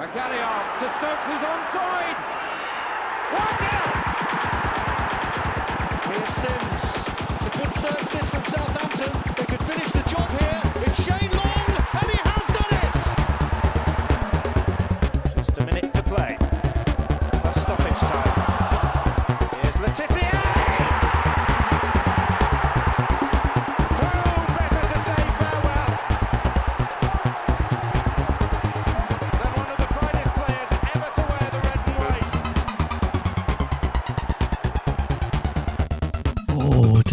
Magalhael to Stokes, who's onside. Nil. Here's Sims. It's a good serve this from Southampton. They could finish the job here. It's Shane Long,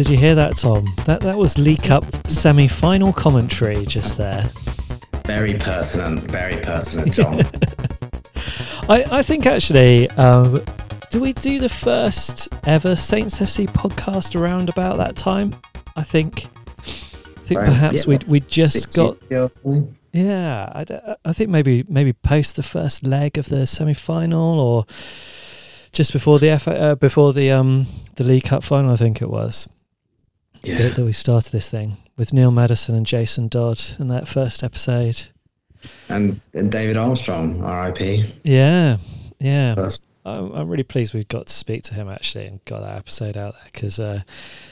did you hear that, Tom? That that was League Cup semi-final commentary just there. Very pertinent, very pertinent, John. I, I think actually, um, do we do the first ever Saints FC podcast around about that time? I think. I think Right, perhaps yeah. we we just Six got yeah. I, I think maybe maybe post the first leg of the semi-final or just before the F, uh, before the um the League Cup final. I think it was Yeah. that, that we started this thing with Neil Maddison and Jason Dodd in that first episode. And, and David Armstrong, RIP. Yeah, yeah. First. I'm, I'm really pleased we got to speak to him actually and got that episode out there because uh,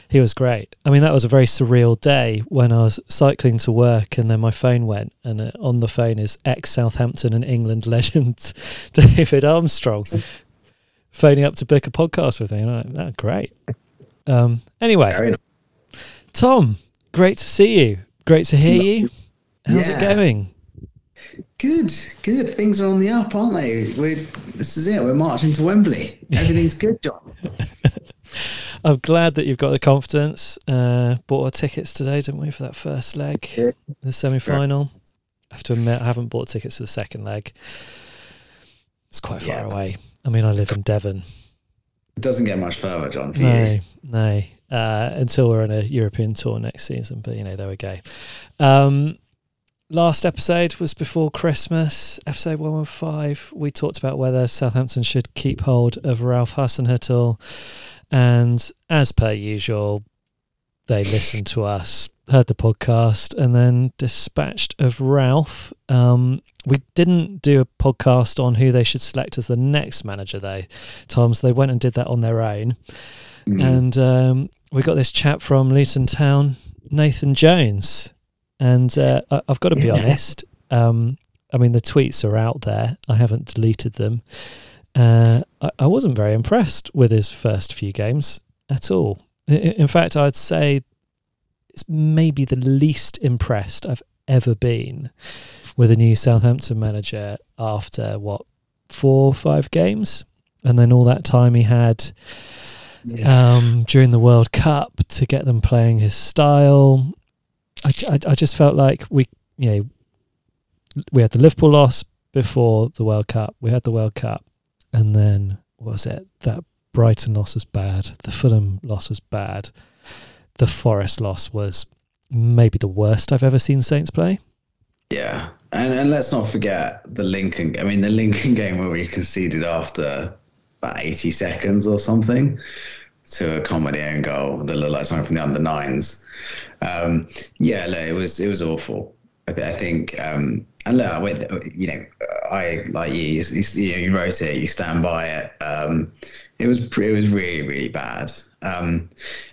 he was great. I mean, that was a very surreal day when I was cycling to work and then my phone went and uh, on the phone is ex Southampton and England legend David Armstrong phoning up to book a podcast with me. And I'm like, oh, great. Um, anyway, Very nice. Tom, great to see you. Great to hear you. How's it going? Good, good. Things are on the up, aren't they? We're, this is it. We're marching to Wembley. Everything's good, John. I'm glad that you've got the confidence. Uh, bought our tickets today, didn't we, for that first leg, Yeah. the semi final? I have to admit, I haven't bought tickets for the second leg. It's quite far Yeah. away. I mean, I live in Devon. It doesn't get much further, John, for No, you. no. Uh, until we're on a European tour next season. But, you know, there we go. Um, last episode was before Christmas, episode 115. We talked about whether Southampton should keep hold of Ralph Hasenhüttl. And as per usual, they listened to us, heard the podcast, and then dispatched of Ralph. Um, we didn't do a podcast on who they should select as the next manager, though, Tom. So they went and did that on their own. Mm. And um, we got this chap from Luton Town, Nathan Jones. And uh, I- I've got to be honest. Um, I mean, the tweets are out there. I haven't deleted them. Uh, I, I wasn't very impressed with his first few games at all. In fact, I'd say it's maybe the least impressed I've ever been with a new Southampton manager after what four or five games, and then all that time he had um, during the World Cup to get them playing his style. I, I, I just felt like we, you know, we had the Liverpool loss before the World Cup. We had the World Cup, and then what was it that Brighton loss was bad. The Fulham loss was bad. The Forest loss was maybe the worst I've ever seen Saints play. Yeah, and and let's not forget the Lincoln. I mean, the Lincoln game where we conceded after about eighty seconds or something to a comedy own goal that like something from the under nines. Um, yeah, look, it was it was awful. I, th- I think, um, and look, you know, I like you, you, you, you wrote it, you stand by it. Um, it was it was really really bad. Um,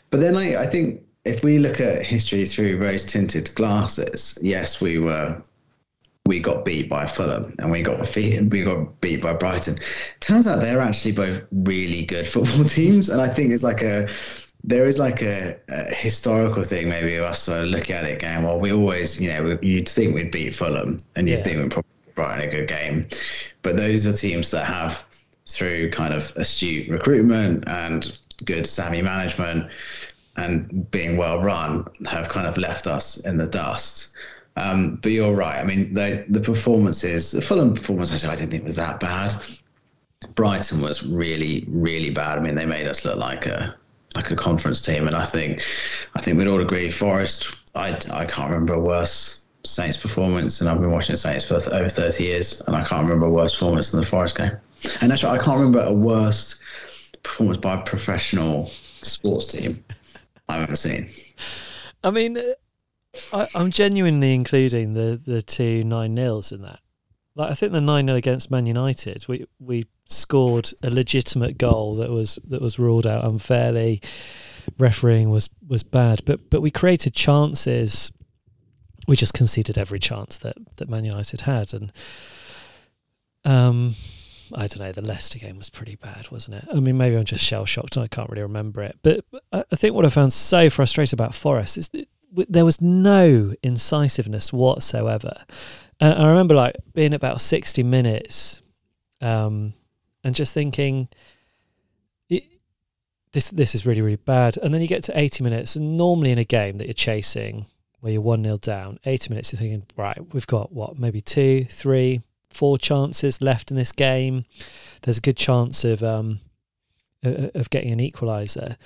but then I, I think if we look at history through rose tinted glasses, yes, we were we got beat by Fulham and we got beat we got beat by Brighton. Turns out they're actually both really good football teams, and I think it's like a there is like a, a historical thing maybe of us sort of looking at it going, well, we always you know you'd think we'd beat Fulham and you'd Yeah. think we'd probably Brighton a good game, but those are teams that have through kind of astute recruitment and good Sammy management and being well run have kind of left us in the dust. Um, but you're right. I mean, the the performances, the Fulham performance, actually, I didn't think was that bad. Brighton was really, really bad. I mean, they made us look like a like a conference team, and I think I think we'd all agree. Forest, I I can't remember a worse Saints performance, and I've been watching Saints for over thirty years, and I can't remember a worse performance than the Forest game. And actually, I can't remember a worse performance by a professional sports team I've ever seen. I mean, uh, I, I'm genuinely including the the two nine nils in that. like I think the nine 0 against Man United, we we scored a legitimate goal that was that was ruled out unfairly. Refereeing was was bad, but but we created chances. We just conceded every chance that that Man United had, and um, I don't know. The Leicester game was pretty bad, wasn't it? I mean, maybe I'm just shell shocked and I can't really remember it. But I think what I found so frustrating about Forest is that there was no incisiveness whatsoever. Uh, I remember like being about 60 minutes um, and just thinking, this this is really really bad. And then you get to 80 minutes, and normally in a game that you're chasing, where you're one 0 down, 80 minutes, you're thinking, right, we've got what, maybe two, three, four chances left in this game. There's a good chance of um, of getting an equaliser.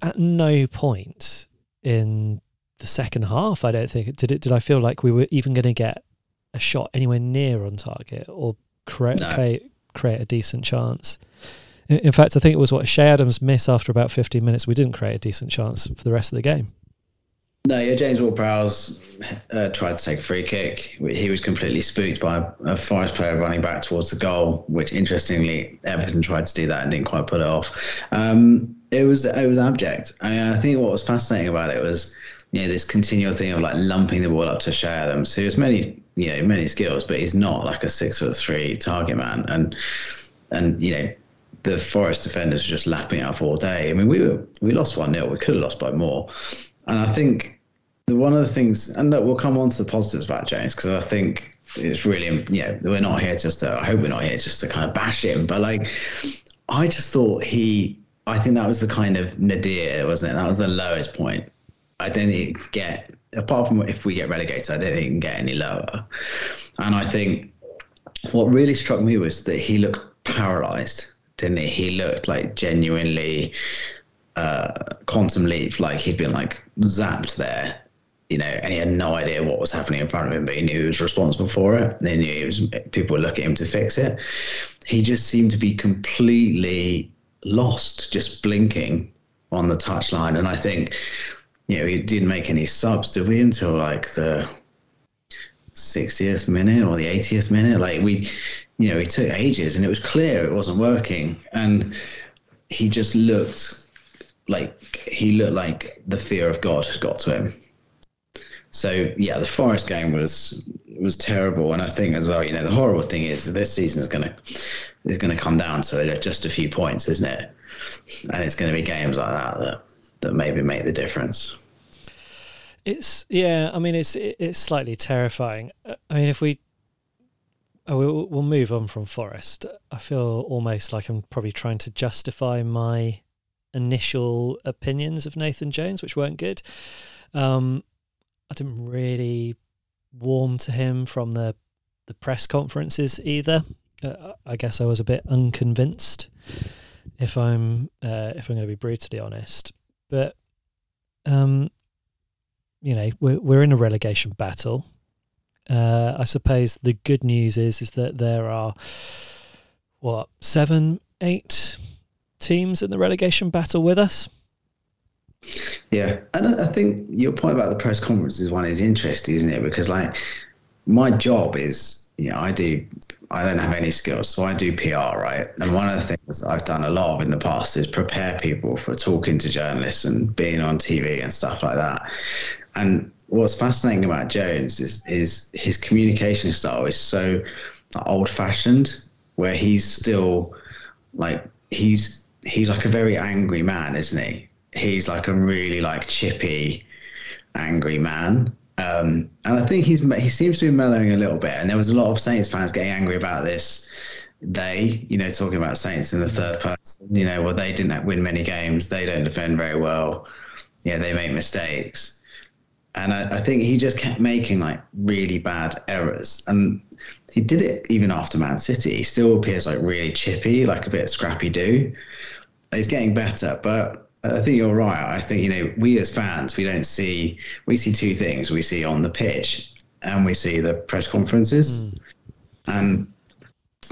At no point in the second half, I don't think did it. Did I feel like we were even going to get a shot anywhere near on target or create no. create, create a decent chance? In fact, I think it was what Che Adams miss after about 15 minutes. We didn't create a decent chance for the rest of the game. No, yeah, James Ward-Prowse uh, tried to take a free kick. He was completely spooked by a Forest player running back towards the goal, which interestingly, Everton tried to do that and didn't quite pull it off. Um, it was it was abject. I, mean, I think what was fascinating about it was you know this continual thing of like lumping the ball up to Che Adams, who has many you know many skills, but he's not like a six foot three target man, and and you know the Forest defenders were just lapping out all day. I mean, we were we lost one 0 We could have lost by more, and I think the one of the things, and look, we'll come on to the positives about James because I think it's really, you know, we're not here just to. I hope we're not here just to kind of bash him, but like, I just thought he. I think that was the kind of nadir, wasn't it? That was the lowest point. I don't think it get apart from if we get relegated, I don't think it can get any lower. And I think what really struck me was that he looked paralyzed, didn't he? He looked like genuinely uh, quantum leap, like he'd been like zapped there you know, and he had no idea what was happening in front of him, but he knew he was responsible for it. They knew he was people were looking at him to fix it. He just seemed to be completely lost, just blinking on the touchline. And I think, you know, he didn't make any subs, did we, until like the 60th minute or the 80th minute? Like we, you know, he took ages and it was clear it wasn't working. And he just looked like he looked like the fear of God had got to him so yeah, the Forest game was was terrible, and I think as well, you know, the horrible thing is that this season is gonna is gonna come down to just a few points, isn't it? And it's to be games like that that that maybe make the difference. It's yeah, I mean it's it's slightly terrifying. I mean if we oh, we'll, we'll move on from Forest. I feel almost like I'm probably trying to justify my initial opinions of Nathan Jones, which weren't good. Um, I didn't really warm to him from the the press conferences either. Uh, I guess I was a bit unconvinced, if I'm uh, if I'm going to be brutally honest. But um, you know, we're we're in a relegation battle. Uh, I suppose the good news is is that there are what seven, eight teams in the relegation battle with us. Yeah, and I think your point about the press conferences one is interesting, isn't it? Because like my job is, you know, I do, I don't have any skills, so I do PR, right? And one of the things I've done a lot of in the past is prepare people for talking to journalists and being on TV and stuff like that. And what's fascinating about Jones is is his communication style is so old fashioned, where he's still like he's he's like a very angry man, isn't he? he's like a really like chippy, angry man. Um, and I think he's he seems to be mellowing a little bit. And there was a lot of Saints fans getting angry about this. They, you know, talking about Saints in the third person. You know, well, they didn't win many games. They don't defend very well. Yeah, they make mistakes. And I, I think he just kept making like really bad errors. And he did it even after Man City. He still appears like really chippy, like a bit scrappy do. He's getting better, but I think you're right. I think you know we as fans we don't see we see two things. We see on the pitch and we see the press conferences, mm. and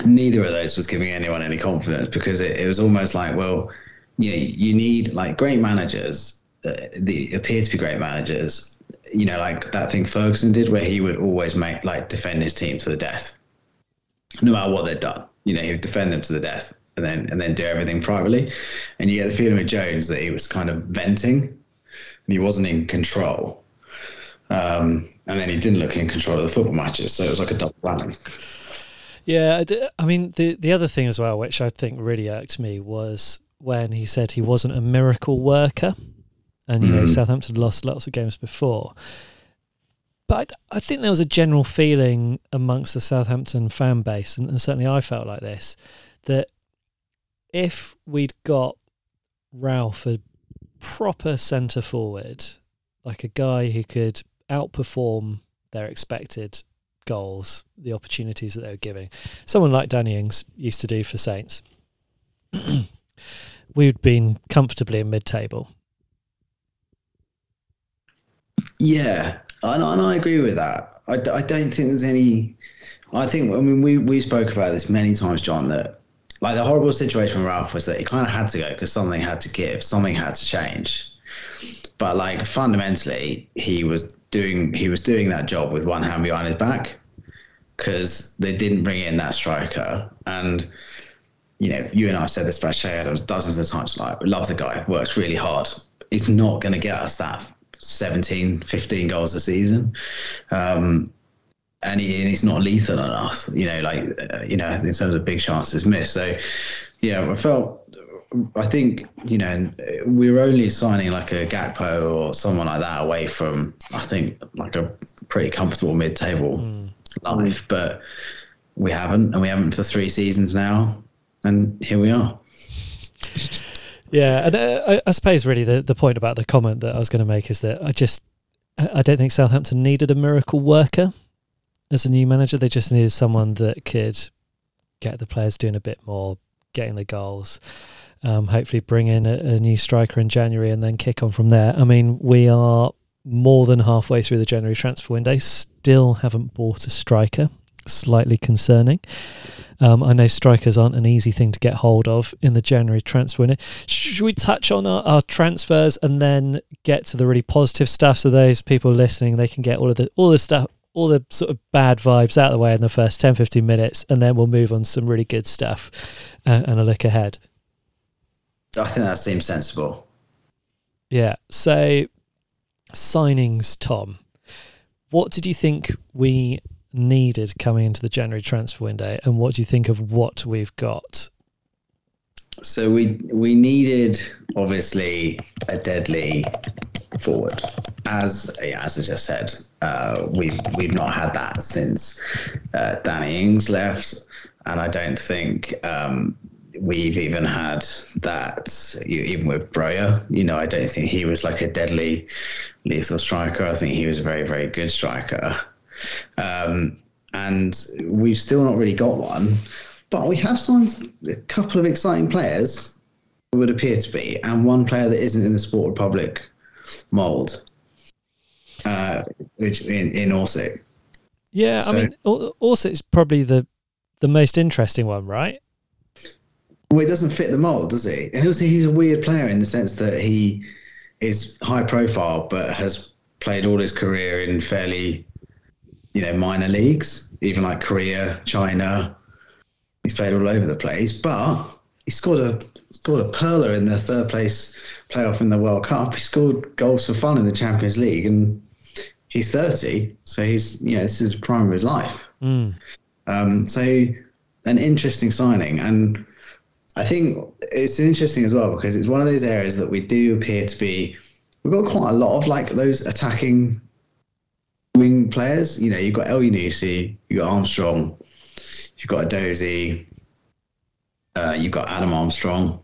neither of those was giving anyone any confidence because it, it was almost like well, you know, you need like great managers. Uh, the appear to be great managers. You know, like that thing Ferguson did, where he would always make like defend his team to the death. no matter what they'd done. You know, he would defend them to the death and then and then do everything privately. And you get the feeling with Jones that he was kind of venting and he wasn't in control. Um, and then he didn't look in control of the football matches, so it was like a double whammy. Yeah, I, d- I mean the the other thing as well, which I think really irked me, was when he said he wasn't a miracle worker, and you know Mm. Southampton lost lots of games before. But I, I think there was a general feeling amongst the Southampton fan base, and, and certainly I felt like this, that if we'd got Ralph a proper centre forward, like a guy who could outperform their expected goals, the opportunities that they were giving, someone like Danny Ings used to do for Saints, we'd been comfortably in mid-table. Yeah, and, and I agree with that. I don't think there's any. I think I mean we we spoke about this many times, John. That like the horrible situation with Ralph was that he kind of had to go because something had to give, something had to change. But like fundamentally, he was doing he was doing that job with one hand behind his back because they didn't bring in that striker and. You know, you and I have said this about Che Adams dozens of times. Like, love the guy, works really hard. He's not going to get us that 17, 15 goals a season. Um, and, he, and he's not lethal enough, you know, like, uh, you know, in terms of big chances missed. So, yeah, I felt, I think, you know, we were only signing like a Gakpo or someone like that away from, I think, like a pretty comfortable mid table life. But we haven't, and we haven't for three seasons now. And here we are. Yeah, and uh, I, I suppose really the, the point about the comment that I was going to make is that I just I don't think Southampton needed a miracle worker as a new manager. They just needed someone that could get the players doing a bit more, getting the goals. Um, hopefully, bring in a, a new striker in January and then kick on from there. I mean, we are more than halfway through the January transfer window. Still haven't bought a striker. Slightly concerning. Um, I know strikers aren't an easy thing to get hold of in the January transfer window. Should we touch on our, our transfers and then get to the really positive stuff so those people listening they can get all of the all the stuff all the sort of bad vibes out of the way in the first 10 15 minutes and then we'll move on to some really good stuff uh, and a look ahead. I think that seems sensible. Yeah. So signings, Tom. What did you think we needed coming into the January transfer window, and what do you think of what we've got? So we we needed obviously a deadly forward, as as I just said. Uh, we've we've not had that since uh, Danny Ings left, and I don't think um, we've even had that. Even with Broja, you know, I don't think he was like a deadly lethal striker. I think he was a very very good striker. Um, and we've still not really got one. But we have signed a couple of exciting players, would appear to be, and one player that isn't in the Sport Republic mould, uh, which in in Orsic. Yeah, So- I mean, it's probably the the most interesting one, right? Well, it doesn't fit the mould, does he? And also, he's a weird player in the sense that he is high profile, but has played all his career in fairly, you know, minor leagues, even like Korea, China. He's played all over the place, but he scored a scored a perler in the third place playoff in the World Cup. He scored goals for fun in the Champions League, and he's thirty, so he's you know this is the prime of his life. Mm. Um, so an interesting signing, and I think it's interesting as well because it's one of those areas that we do appear to be. We've got quite a lot of like those attacking wing players. You know, you've got Elyounoussi, you've got Armstrong, you've got Edozie, uh, you've got Adam Armstrong,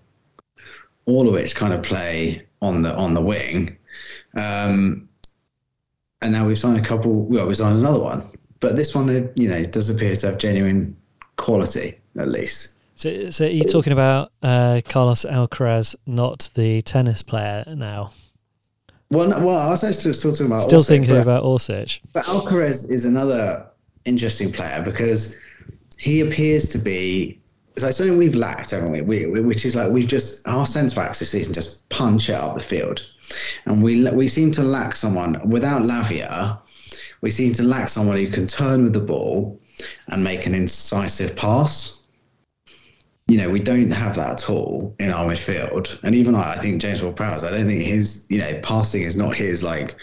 all of which kind of play on the on the wing. Um, and now we've signed a couple. Well, we signed another one, but this one, you know, does appear to have genuine quality at least. So, so are you talking about uh, Carlos Alcaraz, not the tennis player now? Well, no, well, I was actually still talking about Still Orsic, thinking but, about Orsic. but Alcaraz is another interesting player because he appears to be it's like something we've lacked, haven't we? we? we- Which is like we've just our centre backs this season just punch it up the field, and we we seem to lack someone without Lavia. We seem to lack someone who can turn with the ball, and make an incisive pass. You know, we don't have that at all in our midfield. And even I, I think James Ward-Prowse, I don't think his, you know, passing is not his like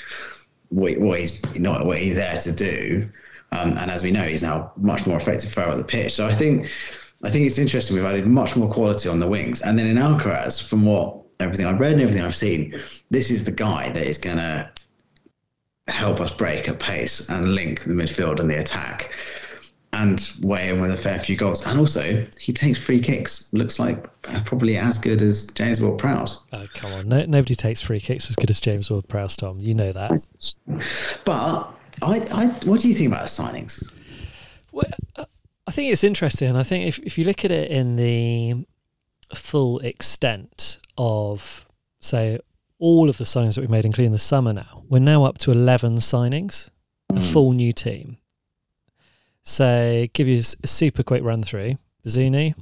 what, what he's not what he's there to do. Um, and as we know, he's now much more effective up the pitch. So I think I think it's interesting. We've added much more quality on the wings, and then in Alcaraz, from what everything I've read and everything I've seen, this is the guy that is going to help us break at pace and link the midfield and the attack and weigh in with a fair few goals. And also, he takes free kicks. Looks like probably as good as James Ward-Prowse. Oh, come on. No, nobody takes free kicks as good as James Ward-Prowse, Tom. You know that. But I, I, what do you think about the signings? Well, uh, I think it's interesting. I think if, if you look at it in the full extent of, say, all of the signings that we've made, including the summer now, we're now up to 11 signings, a Mm. full new team. So, give you a super quick run through Bazunu,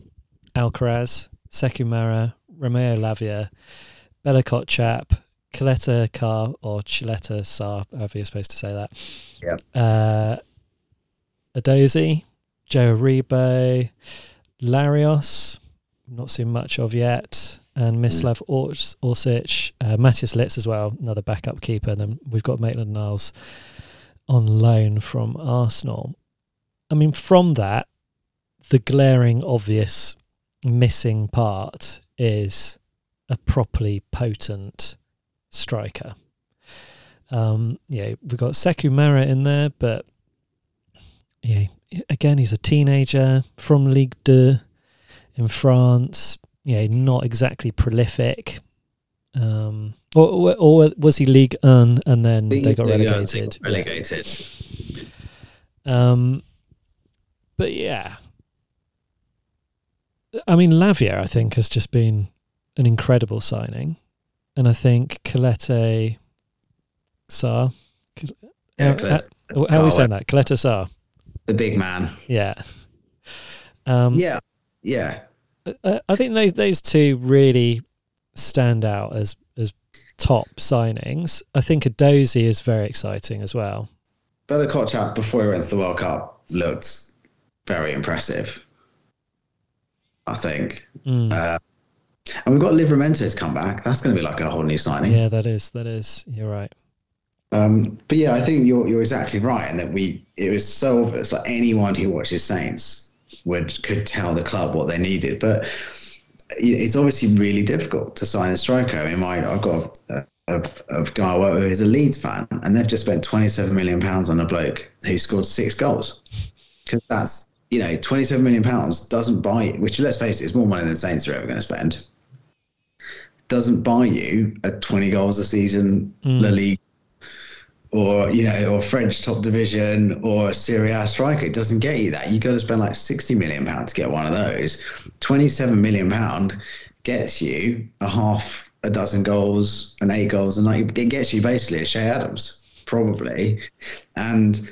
Alcaraz, Sekou Mara, Romeo Lavia, Bella Kotchap, Coletta Carr, or Chiletta Sar, however you're supposed to say that. Yeah. Uh, Edozie, Joe Aribo, Larios, not seen much of yet, and Mislav Ors- Orsic, uh, Mateusz Lis as well, another backup keeper. And then we've got Maitland Niles on loan from Arsenal. I mean, from that, the glaring obvious missing part is a properly potent striker. Um, yeah, we've got Sekou Mara in there, but yeah, again, he's a teenager from Ligue 2 in France. Yeah, not exactly prolific. Um, or, or, was he League 1 and then they got relegated? Yeah. Relegated. Um, but yeah, I mean, Lavia, I think, has just been an incredible signing, and I think Colette Sar. Yeah, Colette- how, how are we saying that? Colette Sar. The big man. Yeah. Um, Yeah, yeah. I- I think those those two really stand out as as top signings. I think Edozie is very exciting as well. Bella Kotchap, before he went to the World Cup, looked very impressive. I think. Mm. Uh, and we've got Livramento's come back. That's going to be like a whole new signing. yeah, that is that is. You're right. Um, but yeah, I think you're you're exactly right, and that we it was so obvious. Like anyone who watches Saints would could tell the club what they needed, but it's obviously really difficult to sign a striker. I mean, my I've got a, a, a guy I work with who's a Leeds fan, and they've just spent 27 million pounds on a bloke who scored six goals. Because that's you know 27 million pounds doesn't buy which let's face it is more money than Saints are ever going to spend. Doesn't buy you a 20 goals a season Mm. La Liga or you know, or French top division or a Serie A striker. It doesn't get you that. You got to spend like sixty million pounds to get one of those. Twenty-seven million pound gets you a half a dozen goals and eight goals, and like it gets you basically a Che Adams probably. And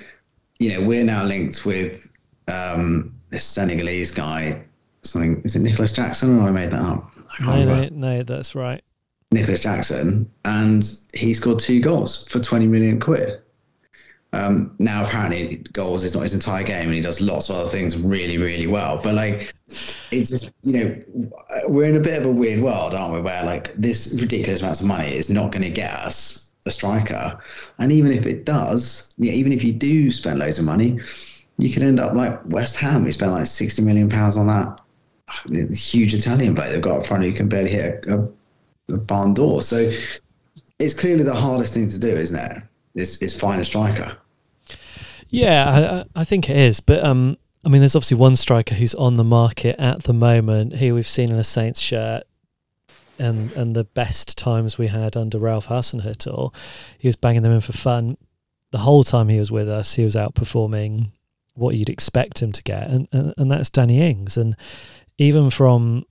you know, we're now linked with um, this Senegalese guy. Something is it Nicolas Jackson or I made that up? No, no, no, that's right. Nicolas Jackson, and he scored two goals for 20 million quid. Um, now, apparently, goals is not his entire game, and he does lots of other things really, really well. But like, it's just you know, we're in a bit of a weird world, aren't we? Where like this ridiculous amounts of money is not going to get us a striker, and even if it does, yeah, even if you do spend loads of money, you could end up like West Ham. We spent like 60 million pounds on that huge Italian player they've got up front who can barely hit a, a a barn door. So it's clearly the hardest thing to do, isn't it? Is, is find a striker. Yeah, I, I- I think it is. But um, I mean, there's obviously one striker who's on the market at the moment. Here we've seen in a Saints shirt, and and the best times we had under Ralph Hasenhüttl, he was banging them in for fun. The whole time he was with us, he was outperforming what you'd expect him to get, and and, and that's Danny Ings. And even from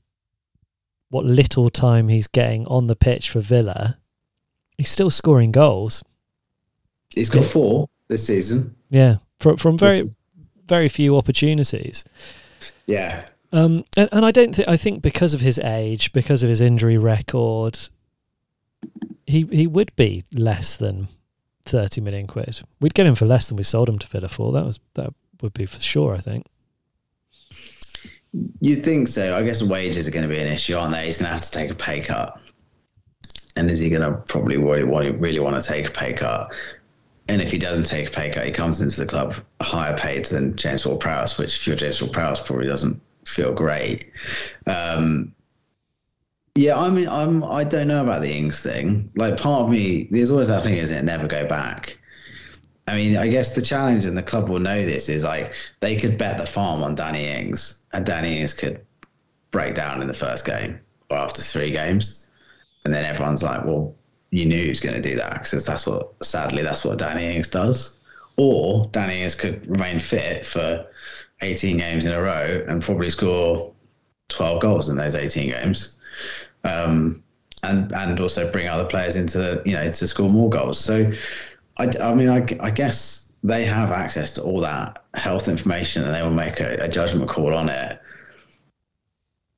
what little time he's getting on the pitch for Villa, he's still scoring goals. He's got four this season. Yeah, from from very very few opportunities. Yeah. Um, and, and I don't think I think because of his age, because of his injury record, he he would be less than thirty million quid. We'd get him for less than we sold him to Villa for. That was that would be for sure. I think. You'd think so. I guess wages are going to be an issue, aren't they? He's going to have to take a pay cut. And is he going to probably really, really want to take a pay cut? And if he doesn't take a pay cut, he comes into the club higher paid than James Ward-Prowse, which if you're James Ward-Prowse probably doesn't feel great. Um, yeah, I mean, I'm I don't know about the Ings thing. Like, part of me, there's always that thing, isn't it? Never go back. I mean, I guess the challenge, and the club will know this, is like they could bet the farm on Danny Ings, and Danny Ings could break down in the first game or after three games, and then everyone's like, "Well, you knew he was going to do that," because that's what, sadly, that's what Danny Ings does. Or Danny Ings could remain fit for 18 games in a row and probably score 12 goals in those 18 games um, and and also bring other players into the you know to score more goals. So, I, I mean, I, I guess they have access to all that health information and they will make a, a judgment call on it.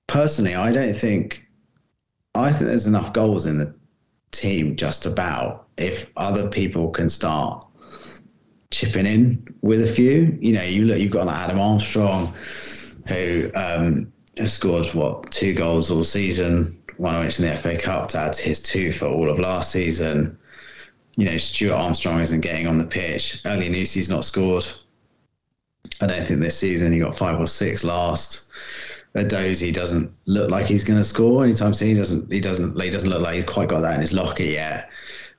Personally, I don't think I think there's enough goals in the team just about if other people can start chipping in with a few. You know, you look, you've got like Adam Armstrong, who um, scored what two goals all season one of which in the FA Cup to add to his two for all of last season. You know, Stuart Armstrong isn't getting on the pitch. Elyounoussi's not scored. I don't think this season he got five or six last. Edozie doesn't look like he's going to score anytime soon. He doesn't. He doesn't. He doesn't look like he's quite got that in his locker yet.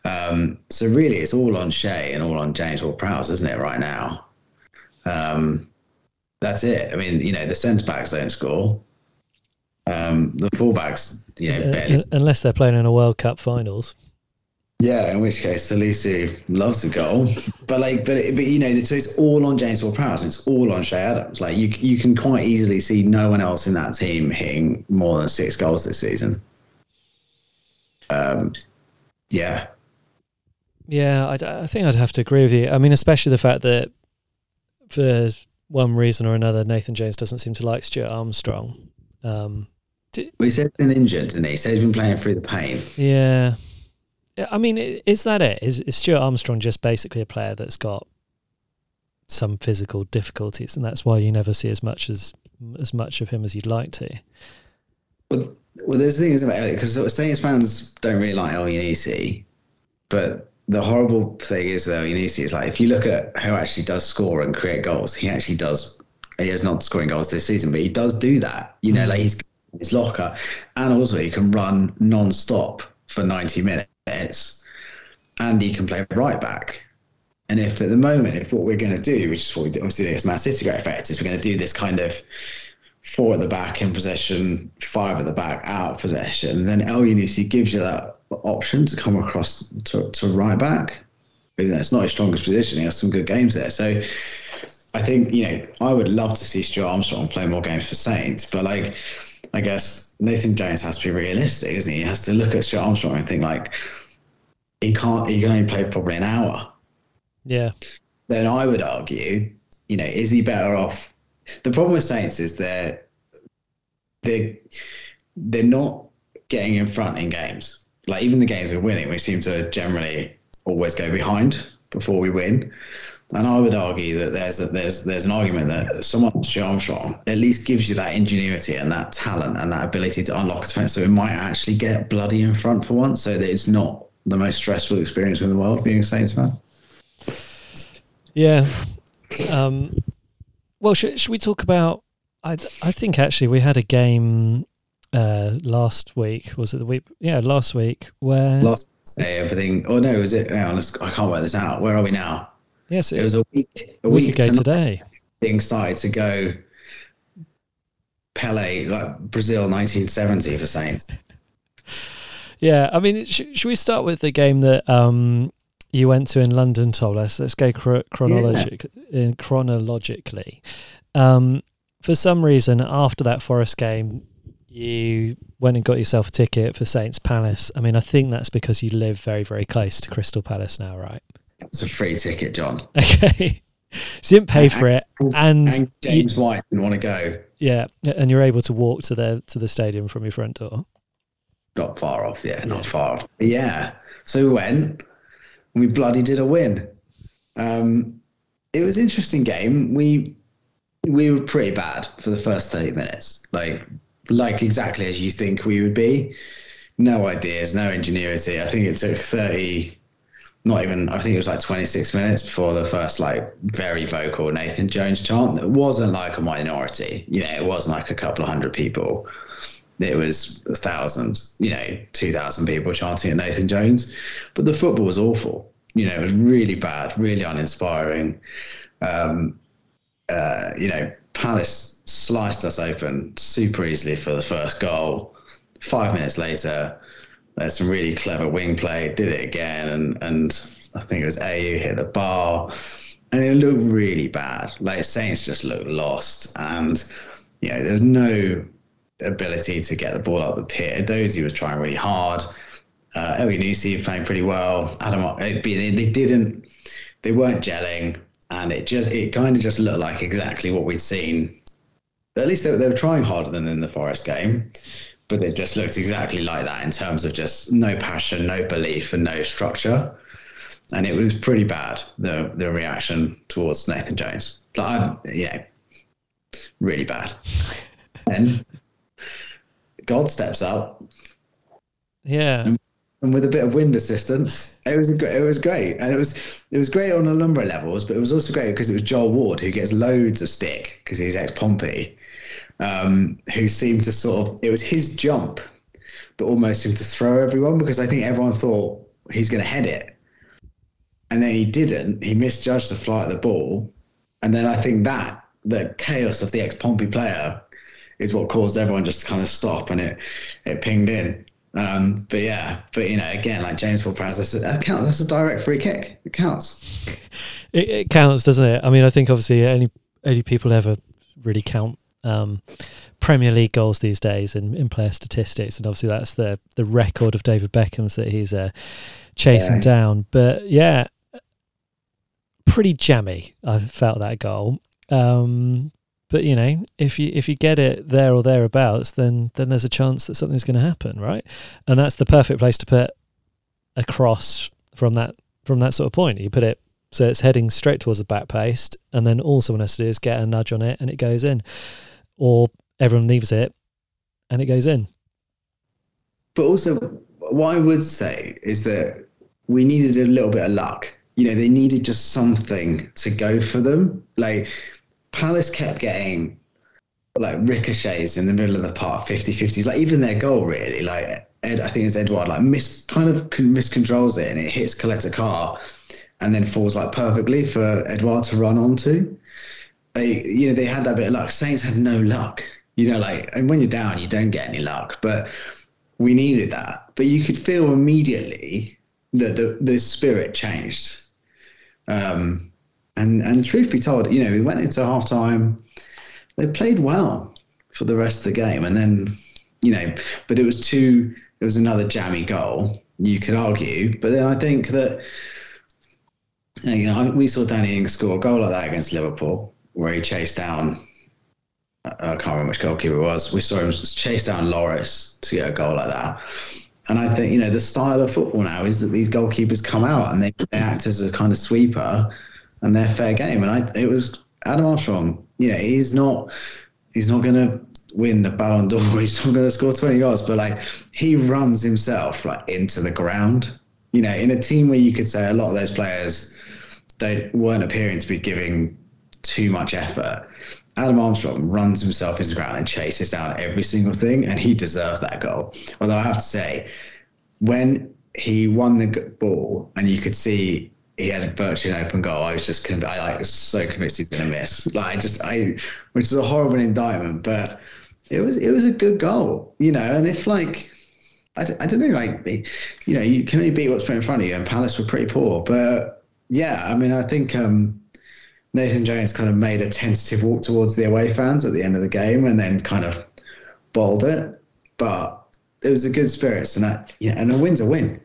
Um, so really, it's all on Che and all on James Ward-Prowse, isn't it? Right now, um, that's it. I mean, you know, the centre backs don't score. Um, the fullbacks, you know, uh, unless they're playing in a World Cup finals. Yeah, in which case Salisu loves a goal, but like, but but you know, so it's all on James Ward-Prowse. It's all on Che Adams. Like you, you can quite easily see no one else in that team hitting more than six goals this season. Um, yeah, yeah, I, I think I'd have to agree with you. I mean, especially the fact that for one reason or another, Nathan Jones doesn't seem to like Stuart Armstrong. Um, well, he said he's been injured, and he? he said he's been playing through the pain. Yeah. I mean, is that it? Is, is Stuart Armstrong just basically a player that's got some physical difficulties, and that's why you never see as much as as much of him as you'd like to? Well, well, there's things about Elliot because Saints fans don't really like Elyounoussi, but the horrible thing is though Elyounoussi is like if you look at who actually does score and create goals, he actually does. He is not scoring goals this season, but he does do that. You know, mm. like he's his locker, and also he can run non-stop for 90 minutes, and he can play right back. And if at the moment, if what we're going to do, which is what we obviously it's Man City great effect, is we're going to do this kind of four at the back in possession, five at the back out of possession, then Elyounoussi gives you that option to come across to, to right back. Even though it's not his strongest position, he has some good games there. So I think, you know, I would love to see Stuart Armstrong play more games for Saints, but like I guess Nathan Jones has to be realistic, isn't he? He has to look at Stuart Armstrong and think like he can't. He can only play probably an hour. Yeah. Then I would argue, you know, is he better off? The problem with Saints is they're they they're not getting in front in games. Like even the games we're winning, we seem to generally always go behind before we win. And I would argue that there's a, there's there's an argument that someone like Armstrong at least gives you that ingenuity and that talent and that ability to unlock a defense, so it might actually get bloody in front for once, so that it's not the most stressful experience in the world being a Saints fan. Yeah. Um, well, should, should we talk about? I I think actually we had a game uh, last week. Was it the week? Yeah, last week where last day everything. Oh no, was it? Hang on, I can't work this out. Where are we now? Yes, it, it was a week, a week, week ago today. Things started to go Pele, like Brazil 1970 for Saints. yeah, I mean, sh- should we start with the game that um, you went to in London, Tom? Let's, let's go chronologic- yeah. chronologically. Um, for some reason, after that Forest game, you went and got yourself a ticket for Saints Palace. I mean, I think that's because you live very, very close to Crystal Palace now, right? It's a free ticket, John. Okay. so you didn't pay for it, and, and James you, White didn't want to go. Yeah, and you're able to walk to the to the stadium from your front door. Not far off, yeah, not far off. yeah. So we went, and we bloody did a win. Um, it was an interesting game. We we were pretty bad for the first thirty minutes, like like exactly as you think we would be. No ideas, no ingenuity. I think it took thirty, not even. I think it was like twenty six minutes before the first like very vocal Nathan Jones chant. It wasn't like a minority, you know. It wasn't like a couple of hundred people. It was a thousand, you know, two thousand people chanting at Nathan Jones. But the football was awful. You know, it was really bad, really uninspiring. Um, uh, you know, Palace sliced us open super easily for the first goal. Five minutes later, there's some really clever wing play. Did it again, and and I think it was Ayew hit the bar, and it looked really bad. Like Saints just looked lost, and you know, there's no ability to get the ball out the pit. Dozy was trying really hard. Uh, Elyounoussi playing pretty well. Adam, they, they didn't, they weren't gelling, and it just, it kind of just looked like exactly what we'd seen. At least they, they were trying harder than in the Forest game, but it just looked exactly like that in terms of just no passion, no belief, and no structure. And it was pretty bad the the reaction towards Nathan Jones. Like, I, you know, really bad. and God steps up. Yeah. And, and, with a bit of wind assistance, it was a, it was great, and it was it was great on a number of levels. But it was also great because it was Joel Ward who gets loads of stick because he's ex Pompey, um, who seemed to sort of it was his jump that almost seemed to throw everyone because I think everyone thought he's going to head it, and then he didn't. He misjudged the flight of the ball, and then I think that the chaos of the ex Pompey player is what caused everyone just to kind of stop and it it pinged in. Um, but yeah, but you know, again, like James Ward-Prowse, that counts. That's a direct free kick. It counts. it, it, counts, doesn't it? I mean, I think obviously any any people ever really count um, Premier League goals these days in, in player statistics, and obviously that's the the record of David Beckham's that he's uh, chasing yeah. down. But yeah, pretty jammy. I felt that goal. Um, but you know, if you if you get it there or thereabouts, then then there's a chance that something's going to happen, right? And that's the perfect place to put a cross from that from that sort of point. You put it so it's heading straight towards the back post, and then all someone has to do is get a nudge on it, and it goes in, or everyone leaves it, and it goes in. But also, what I would say is that we needed a little bit of luck. You know, they needed just something to go for them. Like Palace kept getting like ricochets in the middle of the park, 50 50s, like even their goal, really. Like, Ed, I think it's Edouard, like, mis kind of miscontrols it and it hits Coletta Car and then falls like perfectly for Edouard to run onto. They, you know, they had that bit of luck. Saints had no luck. You know, like, and when you're down, you don't get any luck. But we needed that. But you could feel immediately that the, the spirit changed. Um, and and truth be told, you know, we went into halftime. They played well for the rest of the game, and then you know, but it was too. It was another jammy goal. You could argue, but then I think that you know we saw Danny Ings score a goal like that against Liverpool, where he chased down. Uh, I can't remember which goalkeeper it was. We saw him chase down Lloris to get a goal like that. And I think, you know, the style of football now is that these goalkeepers come out and they, they act as a kind of sweeper and they're fair game. And I, it was Adam Armstrong. You know, he's not he's not going to win the Ballon d'Or. He's not going to score twenty goals, but like he runs himself like into the ground. You know, in a team where you could say a lot of those players they weren't appearing to be giving too much effort. Adam Armstrong runs himself into the ground and chases down every single thing, and he deserved that goal. Although I have to say, when he won the ball and you could see he had a virtually an open goal. I was just conv- I like was so convinced he's gonna miss. Like I just I, which is a horrible indictment, but it was it was a good goal, you know. And if like I, I don't know, like you know, you can only beat what's put in front of you, and Palace were pretty poor. But yeah, I mean, I think um, Nathan Jones kind of made a tentative walk towards the away fans at the end of the game, and then kind of bowled it. But it was a good spirits, and that yeah, and a win's a win.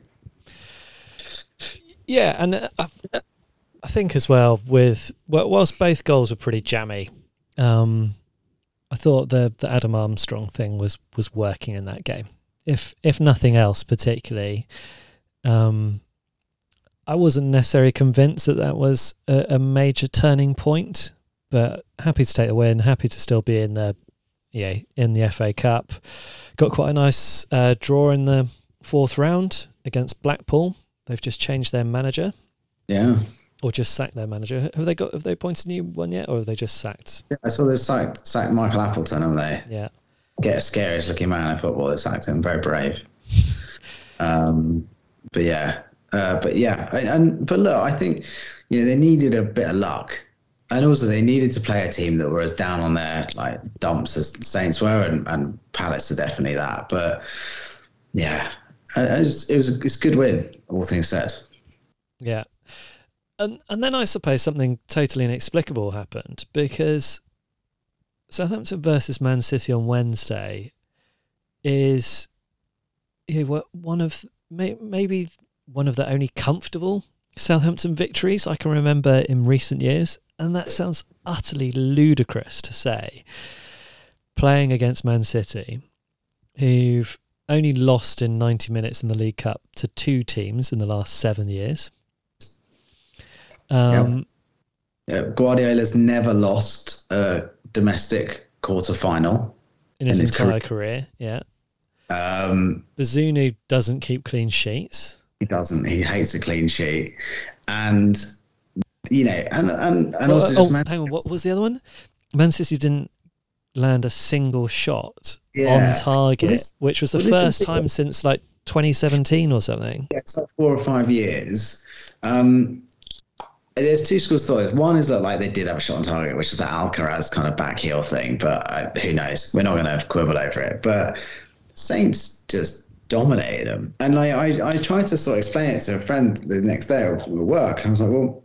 Yeah, and uh, I, I think as well with whilst both goals were pretty jammy, um, I thought the the Adam Armstrong thing was was working in that game. If if nothing else, particularly, um, I wasn't necessarily convinced that that was a, a major turning point, but happy to take the win. Happy to still be in the yeah in the FA Cup. Got quite a nice uh, draw in the fourth round against Blackpool. They've just changed their manager, Yeah. or just sacked their manager. Have they got? Have they appointed a new one yet, or have they just sacked? yeah I saw they sacked, sacked Michael Appleton, haven't they? Yeah, Get a scariest looking man in football. They sacked him. Very brave. Um, but yeah, uh, but yeah, and but look, I think you know they needed a bit of luck, and also they needed to play a team that were as down on their like dumps as Saints were, and, and Palace are definitely that. But yeah, I, I just, it was a, it's a good win, all things said. yeah. And and then I suppose something totally inexplicable happened because Southampton versus Man City on Wednesday is you know, one of maybe one of the only comfortable Southampton victories I can remember in recent years, and that sounds utterly ludicrous to say. Playing against Man City, who've only lost in 90 minutes in the League Cup to two teams in the last seven years. Um, Yeah, Guardiola's never lost a domestic quarter final. in his in his entire career. career, yeah. Um, Bazunu doesn't keep clean sheets. He doesn't. He hates a clean sheet, and you know, and and and Oh, also oh, just Man- hang on, what was the other one? Man City didn't land a single shot Yeah. on target, Well, this- which was the well, first time since like 2017 or something. Yeah, it's like four or five years. Um, there's two schools of thought. One is that like they did have a shot on target, which is that Alcaraz kind of back heel thing, but uh, who knows? We're not going to quibble over it. But Saints just dominated them, and like I, I tried to sort of explain it to a friend the next day at work. I was like, well,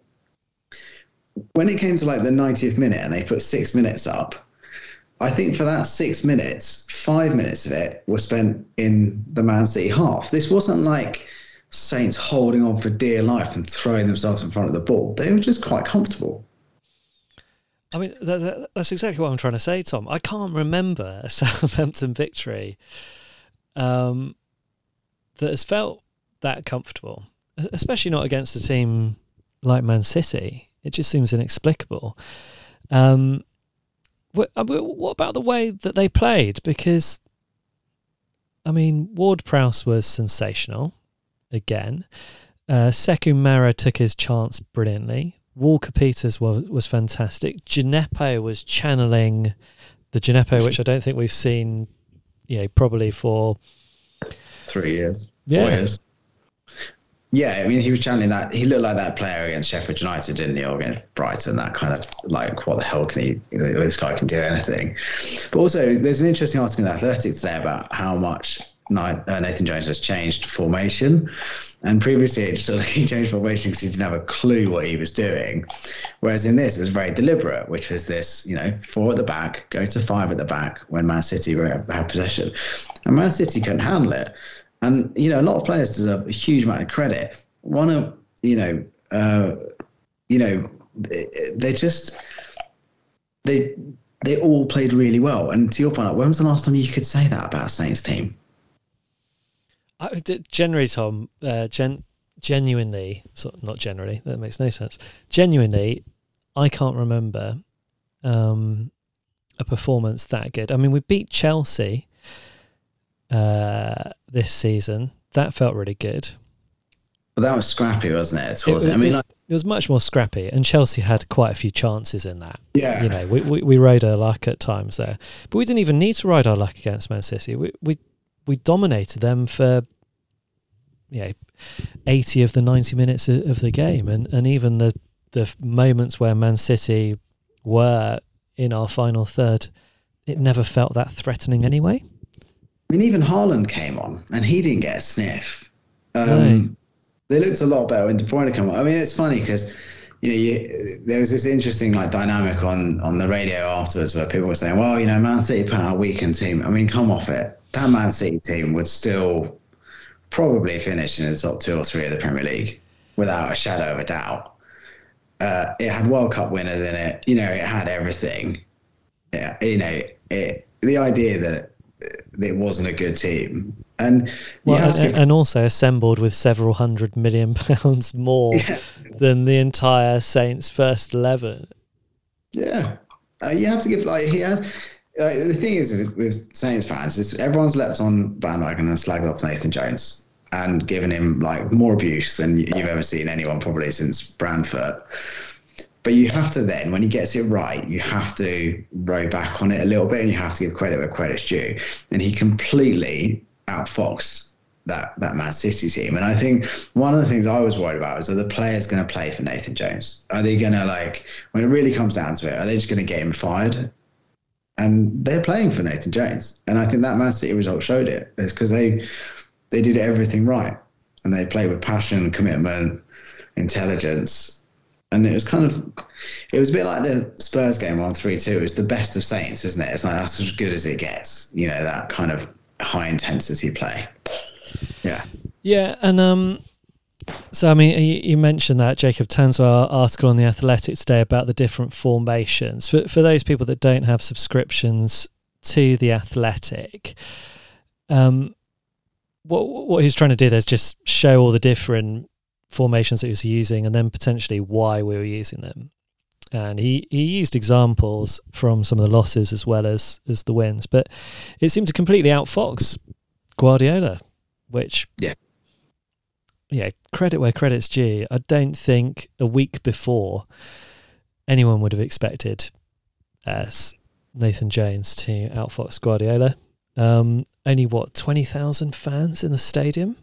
when it came to like the 90th minute and they put six minutes up. I think for that six minutes, five minutes of it was spent in the Man City half. This wasn't like Saints holding on for dear life and throwing themselves in front of the ball. They were just quite comfortable. I mean, that, that- that's exactly what I'm trying to say, Tom. I can't remember a Southampton victory um, that has felt that comfortable, especially not against a team like Man City. It just seems inexplicable. Um, what, what about the way that they played? Because, I mean, Ward Prowse was sensational again. Uh, Mara took his chance brilliantly. Walker Peters was, was fantastic. Djenepo was channeling the Djenepo, which I don't think we've seen, you know, probably for Three years. Yeah. Four years. Yeah, I mean, he was channeling that. He looked like that player against Sheffield United, didn't he? Or against Brighton, that kind of like, what the hell can he, this guy can do anything. But also, there's an interesting article in The Athletic today about how much uh, Nathan Jones has changed formation. And previously, it just sort of he changed formation because he didn't have a clue what he was doing. Whereas in this, it was very deliberate, which was this, you know, four at the back, go to five at the back when Man City were, had possession. And Man City couldn't handle it. And, you know, a lot of players deserve a huge amount of credit. One of, you know, uh, you know, they- just, they, they all played really well. And to your point, when was the last time you could say that about Saints team? I, d- generally, Tom, uh, gen, genuinely, so not generally, that makes no sense. Genuinely, I can't remember um, a performance that good. I mean, we beat Chelsea uh, this season. That felt really good. But that was scrappy, wasn't it? It, Towards it, I it- mean, like, it was much more scrappy, and Chelsea had quite a few chances in that. yeah, You know, we, we, we rode our luck at times there, but we didn't even need to ride our luck against Man City. We we, we dominated them for, know, eighty of the ninety minutes of, the game, and, and even the the moments where Man City were in our final third, it never felt that threatening anyway. I mean, even Haaland came on and he didn't get a sniff. Um, No. They looked a lot better when De Bruyne came on. I mean, it's funny because you know you, there was this interesting like dynamic on on the radio afterwards where people were saying, "Well, you know, Man City put out a weakened team." I mean, come off it. That Man City team would still probably finish in the top two or three of the Premier League without a shadow of a doubt. Uh, it had World Cup winners in it. You know, it had everything. Yeah, you know, it, the idea that it wasn't a good team. And well, and, give, and, also assembled with several hundred million pounds more yeah. than the entire Saints first eleven. Yeah, uh, you have to give like he has. Uh, the thing is with, with Saints fans is everyone's leapt on bandwagon and slagged off Nathan Jones and given him like more abuse than you've ever seen anyone probably since Branford. But you have to then, when he gets it right, you have to row back on it a little bit and you have to give credit where credit's due. And he completely outfoxed that that Man City team. And I think one of the things I was worried about was are the players going to play for Nathan Jones? Are they going to like when it really comes down to it? Are they just going to get him fired? And they're playing for Nathan Jones, and I think that Man City result showed it. It's because they they did everything right, and they played with passion, commitment, intelligence, and it was kind of it was a bit like the Spurs game on three two. It's the best of Saints, isn't it? It's like that's as good as it gets. You know that kind of high intensity play. Yeah. Yeah, and um, so I mean, you, mentioned that Jacob Tanswell article on the Athletic today about the different formations. For for those people that don't have subscriptions to the Athletic, um, what what he's trying to do there is just show all the different formations that he was using and then potentially why we were using them. And he, he used examples from some of the losses as well as, as the wins, but it seemed to completely outfox Guardiola, which yeah, yeah, credit where credit's due. I don't think a week before anyone would have expected as Nathan Jones to outfox Guardiola. Um, only what twenty thousand fans in the stadium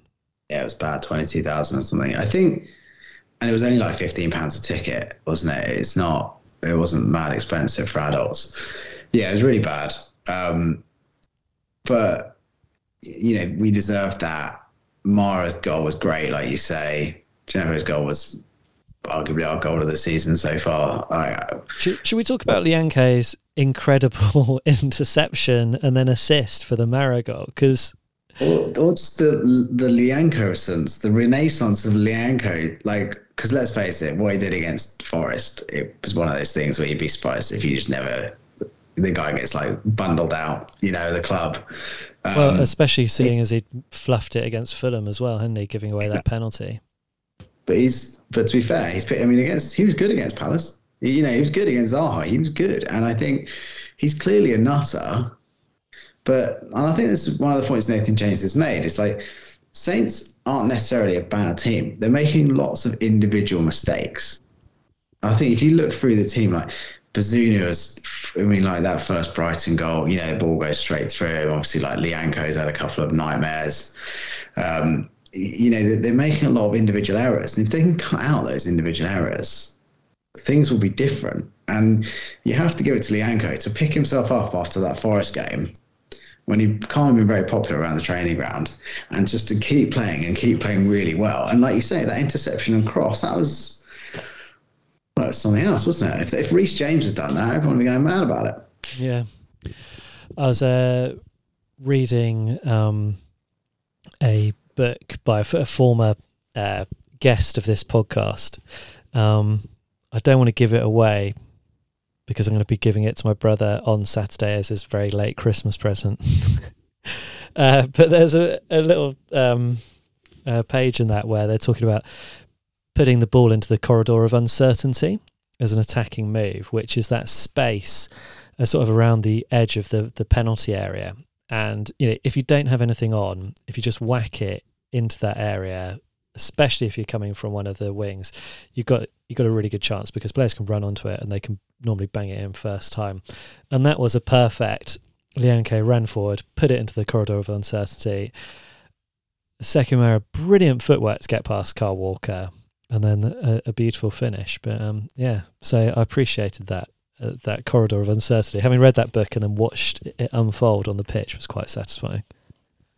yeah, it was bad, twenty two thousand or something. I think, and it was only like fifteen pounds a ticket, wasn't it? It's not. It wasn't mad expensive for adults. Yeah, it was really bad. Um, but you know, we deserved that. Mara's goal was great, like you say. Djenepo's goal was arguably our goal of the season so far. I, should, should we talk about Lyanque's incredible interception and then assist for the Mara goal? Because or, or just the the Lyanque sense, the renaissance of Lyanque. Like, because let's face it, what he did against Forest, it was one of those things where you'd be surprised if you just never. The guy gets like bundled out, you know, the club. Um, well, especially seeing as he fluffed it against Fulham as well, hadn't he, giving away that penalty? But he's, but to be fair, he's. I mean, against he was good against Palace. You know, he was good against Zaha. He was good, and I think he's clearly a nutter but I think this is one of the points Nathan James has made. It's like Saints aren't necessarily a bad team. They're making lots of individual mistakes. I think if you look through the team, like Bazunu was, I mean, like that first Brighton goal, you know, the ball goes straight through. Obviously, like Lyanque's had a couple of nightmares. Um, you know, they're making a lot of individual errors. And if they can cut out those individual errors, things will be different. And you have to give it to Lyanque to pick himself up after that Forest game when he can't have been very popular around the training ground, and just to keep playing and keep playing really well. And like you say, that interception and cross, that was something else, wasn't it? If, if James had done that, everyone would be going mad about it. Yeah. I was uh, reading um, a book by a, a former uh, guest of this podcast. Um, I don't want to give it away because I'm going to be giving it to my brother on Saturday as his very late Christmas present. uh, but there's a, a little um, uh, page in that where they're talking about putting the ball into the corridor of uncertainty as an attacking move, which is that space uh, sort of around the edge of the, the penalty area. And you know, if you don't have anything on, if you just whack it into that area, especially if you're coming from one of the wings, you've got you've got a really good chance because players can run onto it and they can normally bang it in first time. And that was a perfect. Lyanque ran forward, put it into the corridor of uncertainty. Sekou Mara, brilliant footwork to get past Kyle Walker, and then a, a beautiful finish. But um, yeah, so I appreciated that uh, that corridor of uncertainty. Having read that book and then watched it unfold on the pitch was quite satisfying.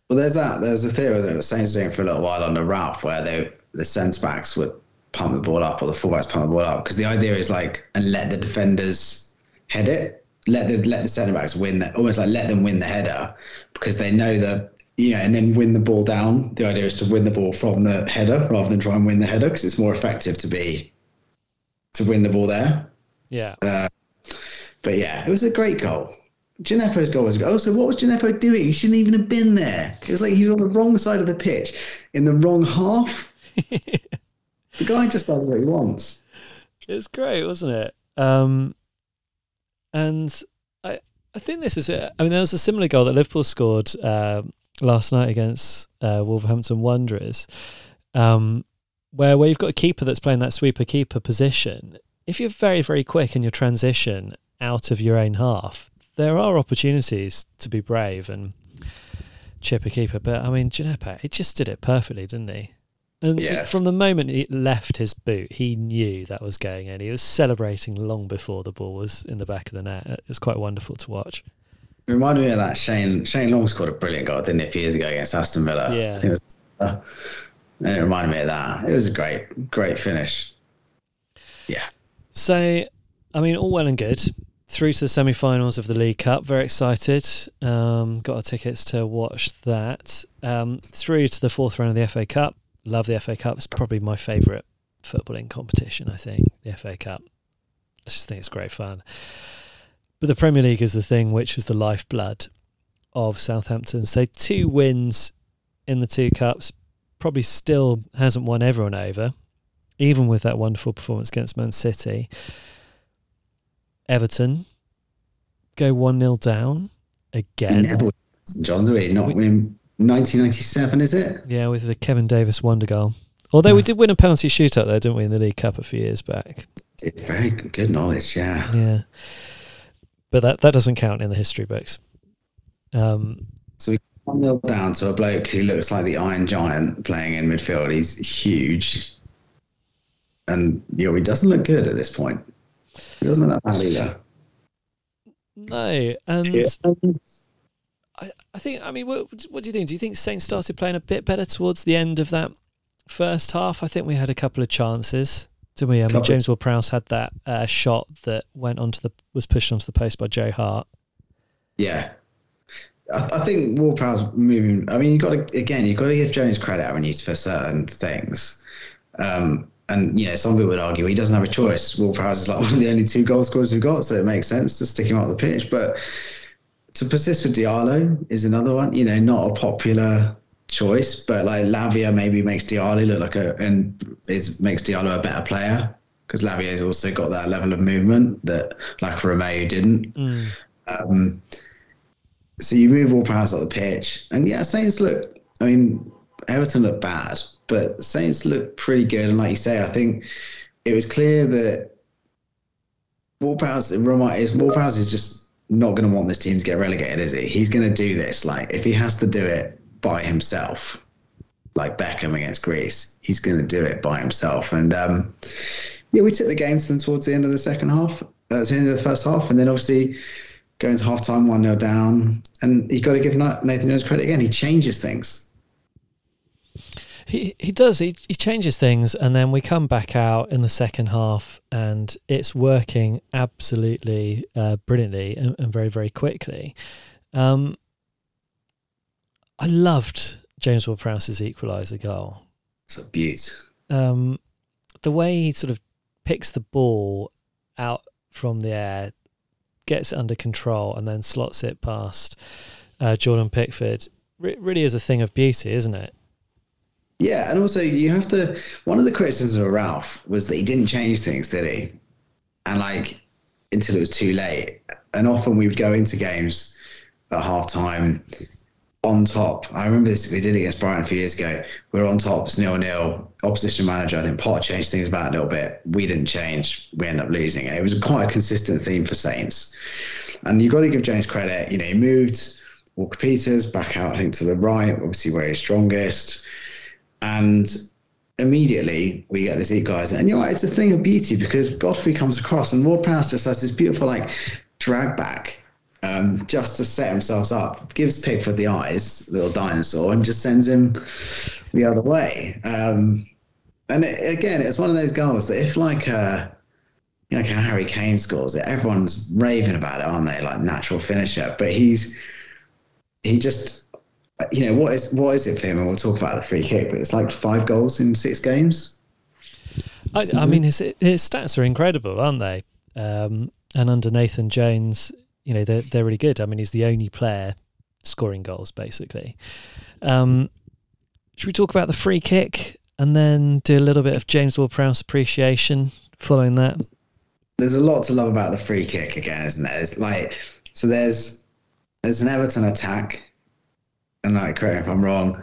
Well, there's that. There was a theory that the Saints doing for a little while on the route where they the centre backs would pump the ball up or the fullbacks pump the ball up because the idea is like and let the defenders head it, let the let the centre backs win that, almost like let them win the header because they know that you know, and then win the ball down. The idea is to win the ball from the header rather than try and win the header because it's more effective to be to win the ball there. Yeah. Uh, but yeah, it was a great goal. Djenepo's goal was oh, so what was Gineppo doing? He shouldn't even have been there. It was like he was on the wrong side of the pitch in the wrong half. the guy just does what he wants. It's great, wasn't it? Um, and I I think this is it. I mean, there was a similar goal that Liverpool scored uh, last night against uh, Wolverhampton Wanderers, um, where where you've got a keeper that's playing that sweeper keeper position. If you're very very quick in your transition out of your own half, there are opportunities to be brave and chip a keeper. But I mean, Djenepo, he just did it perfectly, didn't he? And Yeah. from the moment he left his boot, he knew that was going in. He was celebrating long before the ball was in the back of the net. It was quite wonderful to watch. Reminded me of that Shane Shane Long scored a brilliant goal, didn't he, a few years ago against Aston Villa? Yeah. It was, uh, and it reminded me of that. It was a great, great finish. Yeah. So, I mean, all well and good. Through to the semi-finals of the League Cup. Very excited. Um, got our tickets to watch that. Um, through to the fourth round of the FA Cup. Love the FA Cup. It's probably my favourite footballing competition. I think the FA Cup. I just think it's great fun. But the Premier League is the thing which is the lifeblood of Southampton. So two wins in the two cups. Probably still hasn't won everyone over even with that wonderful performance against Man City. Everton go 1 0 down again. Never St John's, we? Not win 1997, is it? Yeah, with the Kevin Davies wonder goal. Although we did win a penalty shootout there, didn't we, in the League Cup a few years back? Very good knowledge, yeah. Yeah. But that, that doesn't count in the history books. Um, So we 1 0 down to a bloke who looks like the Iron Giant playing in midfield. He's huge. And, you know, he doesn't look good at this point. He doesn't look that bad either. no. And Yeah. I, I think, I mean, what, what do you think? Do you think Saints started playing a bit better towards the end of that first half? I think we had a couple of chances, didn't we? I mean, James Ward Prowse had that uh, shot that went onto the was pushed onto the post by Joe Hart. Yeah. I, I think Ward-Prowse moving. I mean, you got to again, you've got to give Jones credit, haven't you, for certain things. Um, and you know, some people would argue he doesn't have a choice. Ward-Prowse is like one of the only two goal scorers we've got, so it makes sense to stick him out the pitch. But to persist with Diallo is another one. You know, not a popular choice, but like Lavia maybe makes Diallo look like a and is makes Diallo a better player because Lavia's also got that level of movement that like Romeo didn't. Um, so you move all powers off the pitch, and yeah, Saints look. I mean, Everton look bad, but Saints look pretty good. And like you say, I think it was clear that Ward-Prowse is Ward-Prowse is just not going to want this team to get relegated, is he? He's going to do this. Like if he has to do it by himself, like Beckham against Greece, he's going to do it by himself. And um, yeah, we took the game to them towards the end of the second half, uh, the end of the first half, and then obviously going to half time, 1 0 down. And you've got to give Nathan Jones credit again. He changes things. He he does. He he changes things, and then we come back out in the second half, and it's working absolutely uh, brilliantly and, and very very quickly. Um, I loved James Ward-Prowse's equaliser goal. It's a beaut. Um, the way he sort of picks the ball out from the air, gets it under control, and then slots it past uh, Jordan Pickford. Re- really is a thing of beauty, isn't it? Yeah, and also you have to. One of the criticisms of Ralph was that he didn't change things, did he? And like until it was too late. And often we would go into games at half time on top. I remember this. We did it against Brighton a few years ago. We were on top. It's nil nil. Opposition manager. I think Potter changed things about a little bit. We didn't change. We ended up losing. It was quite a consistent theme for Saints. And you've got to give James credit. You know, he moved Walker Peters back out. I think to the right, obviously where he's strongest and immediately we get this equaliser. And you know, it's a thing of beauty because Godfrey comes across and Ward Prowse just has this beautiful like drag back um, just to set himself up, gives Pickford the eyes, little dinosaur, and just sends him the other way. Um, and it, again, it's one of those goals that if like uh, you know, Harry Kane scores it, everyone's raving about it, aren't they? Like natural finisher, but he's he just you know what is what is it for him? And we'll talk about the free kick, but it's like five goals in six games. I, I mean, his his stats are incredible, aren't they? Um, and under Nathan Jones, you know they're they're really good. I mean, he's the only player scoring goals basically. Um, should we talk about the free kick and then do a little bit of James Ward-Prowse appreciation following that? There's a lot to love about the free kick again, isn't there? It's like so there's there's an Everton attack, and like correct if I'm wrong.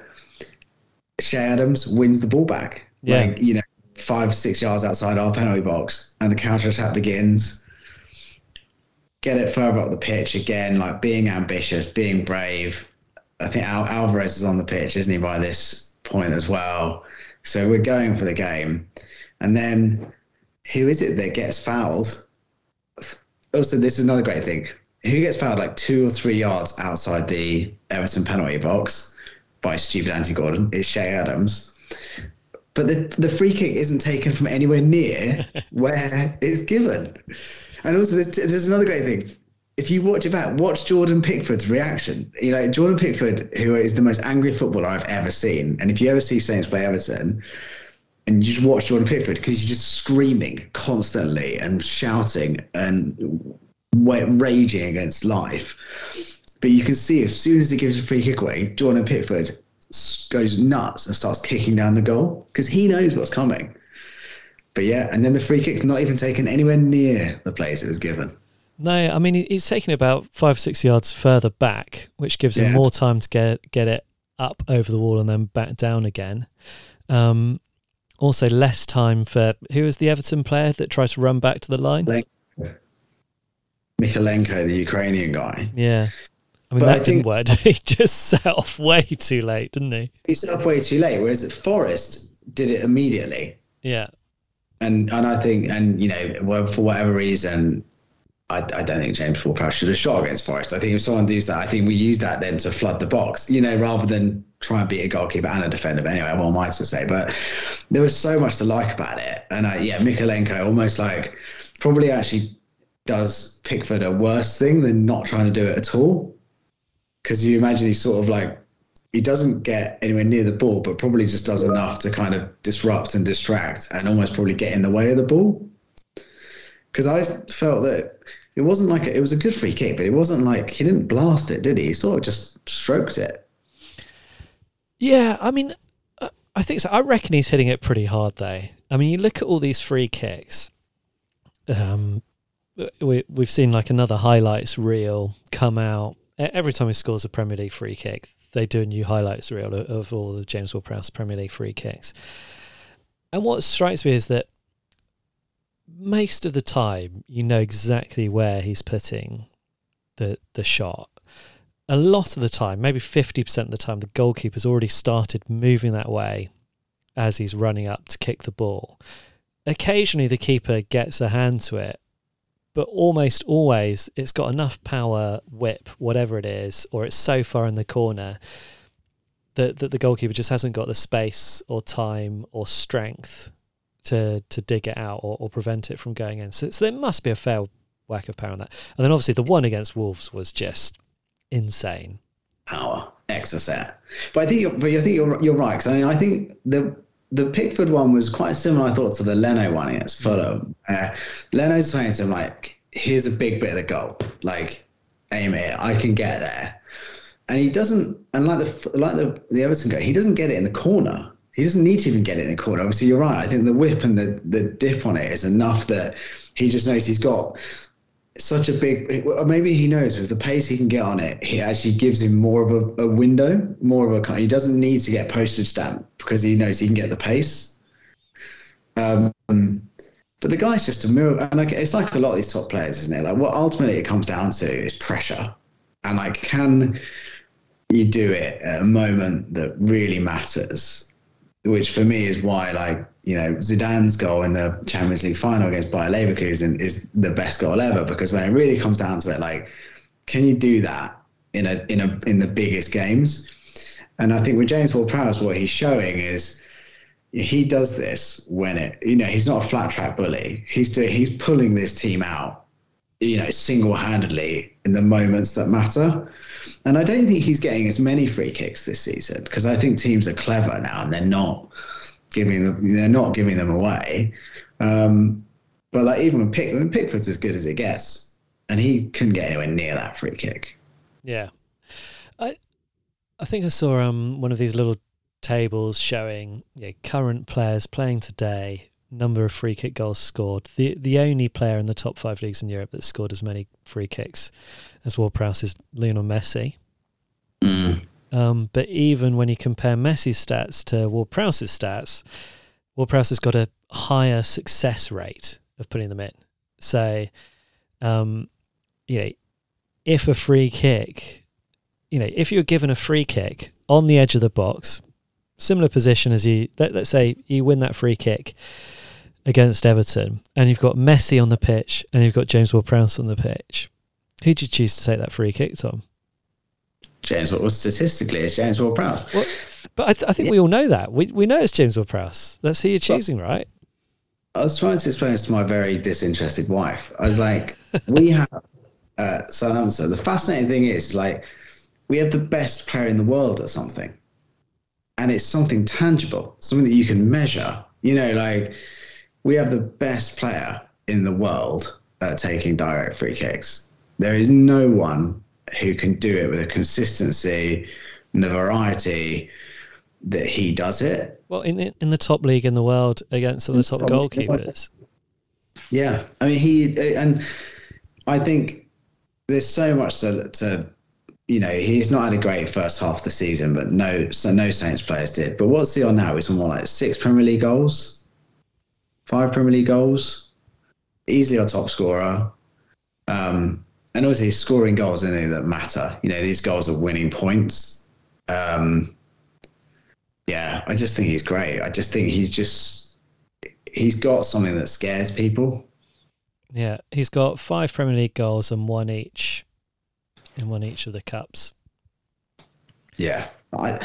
Che Adams wins the ball back. Yeah. Like, you know, five, six yards outside our penalty box, and the counter attack begins. Get it further up the pitch again, like being ambitious, being brave. I think Al- Alcaraz is on the pitch, isn't he, by this point as well? So we're going for the game. And then who is it that gets fouled? Also, this is another great thing. Who gets fouled like two or three yards outside the Everton penalty box by stupid Anthony Gordon? It's Che Adams. But the, the free kick isn't taken from anywhere near where it's given. And also, there's, there's another great thing. If you watch it back, watch Jordan Pickford's reaction. You know, Jordan Pickford, who is the most angry footballer I've ever seen. And if you ever see Saints play Everton, and you just watch Jordan Pickford because he's just screaming constantly and shouting and raging against life. But you can see as soon as he gives a free kick away, Jordan Pickford goes nuts and starts kicking down the goal because he knows what's coming. But yeah, and then the free kick's not even taken anywhere near the place it was given. No, I mean he- he's taking about five six yards further back, which gives him Yeah. more time to get get it up over the wall and then back down again. Um, also, less time for who was the Everton player that tried to run back to the line? Like- the Ukrainian guy, Yeah, I mean But I that didn't work. he just set off way too late, didn't he? he set off way too late, whereas Forest did it immediately. Yeah, and and I think and you know for whatever reason, I, I don't think James Ward-Prowse should have shot against Forest. I think if someone does that, I think we use that then to flood the box, you know, rather than try and beat a goalkeeper and a defender. But anyway, am I to say? But there was so much to like about it, and I, yeah, Mykolenko almost like probably actually does Pickford a worse thing than not trying to do it at all. Because you imagine he's sort of like he doesn't get anywhere near the ball, but probably just does enough to kind of disrupt and distract and almost probably get in the way of the ball. Because I felt that it wasn't like a, it was a good free kick, but it wasn't like he didn't blast it, did he? He sort of just stroked it. yeah. I mean, uh, I think so. I reckon he's hitting it pretty hard, though. I mean, you look at all these free kicks. Um, we we've seen like another highlights reel come out every time he scores a Premier League free kick. They do a new highlights reel of, of all the James Ward-Prowse Premier League free kicks. And what strikes me is that most of the time you know exactly where he's putting the the shot. A lot of the time, maybe fifty percent of the time, the goalkeeper's already started moving that way as he's running up to kick the ball. Occasionally, the keeper gets a hand to it, but almost always it's got enough power, whip, whatever it is, or it's so far in the corner that, that the goalkeeper just hasn't got the space or time or strength to to dig it out or, or prevent it from going in. So, so there must be a fair whack of power on that. And then obviously the one against Wolves was just insane. Power, extra set. But I think, you're, but I think you're you're right. 'cause I mean, I think the the Pickford one was quite similar. I thought to the Leno one against Fulham. Uh, Leno's saying to him like, "Here's a big bit of the goal. Like, aim it. I can get there." And he doesn't. And like the like the the Everton guy, he doesn't get it in the corner. He doesn't need to even get it in the corner. Obviously, you're right. I think the whip and the the dip on it is enough that he just knows he's got such a big maybe he knows with the pace he can get on it he actually gives him more of a, a window more of a he doesn't need to get postage stamp because he knows he can get the pace. Um but the guy's just a mirror and like it's like a lot of these top players isn't it? Like what ultimately it comes down to is pressure. And like can you do it at a moment that really matters which for me is why like you know Zidane's goal in the Champions League final against Bayer Leverkusen is the best goal ever because when it really comes down to it like can you do that in a in a in the biggest games? And I think with James Ward-Prowse what he's showing is he does this when it you know he's not a flat track bully. He's doing, he's pulling this team out you know single-handedly in the moments that matter and I don't think he's getting as many free kicks this season because I think teams are clever now and they're not giving them they're not giving them away. Um, but like even when Pick Pickford's as good as it gets, and he couldn't get anywhere near that free kick. Yeah, I I think I saw um one of these little tables showing you current players playing today, number of free kick goals scored. The the only player in the top five leagues in Europe that scored as many free kicks as Ward Prowse is Lionel Messi. Mm. Um, but even when you compare Messi's stats to Ward Prowse's stats, Ward Prowse has got a higher success rate of putting them in. So, um, you know, if a free kick, you know, if you're given a free kick on the edge of the box, similar position as you, let, let's say you win that free kick against Everton, and you've got Messi on the pitch and you've got James Ward Prowse on the pitch, who'd you choose to take that free kick, Tom? James Ward, well, statistically, it's James Ward Prowse. Well, but I, th- I think we all know that. We we know it's James Ward Prowse. That's who you're choosing, right? I was trying to explain this to my very disinterested wife. I was like, we have uh, Southampton. The fascinating thing is, like, we have the best player in the world at something, and it's something tangible, something that you can measure. You know, like we have the best player in the world at taking direct free kicks. There is no one who can do it with a consistency and the variety that he does it. Well, in in the top league in the world against some of the top goalkeepers. Yeah, I mean he and I think there's so much to, to you know he's not had a great first half of the season, but no, so no Saints players did. But what's he on now? He's on more like six Premier League goals, five Premier League goals, easily our top scorer. Um, and also he's scoring goals in that matter. You know, these goals are winning points. Um, yeah, I just think he's great. I just think he's just he's got something that scares people. Yeah, he's got five Premier League goals and one each in one each of the cups. Yeah, I,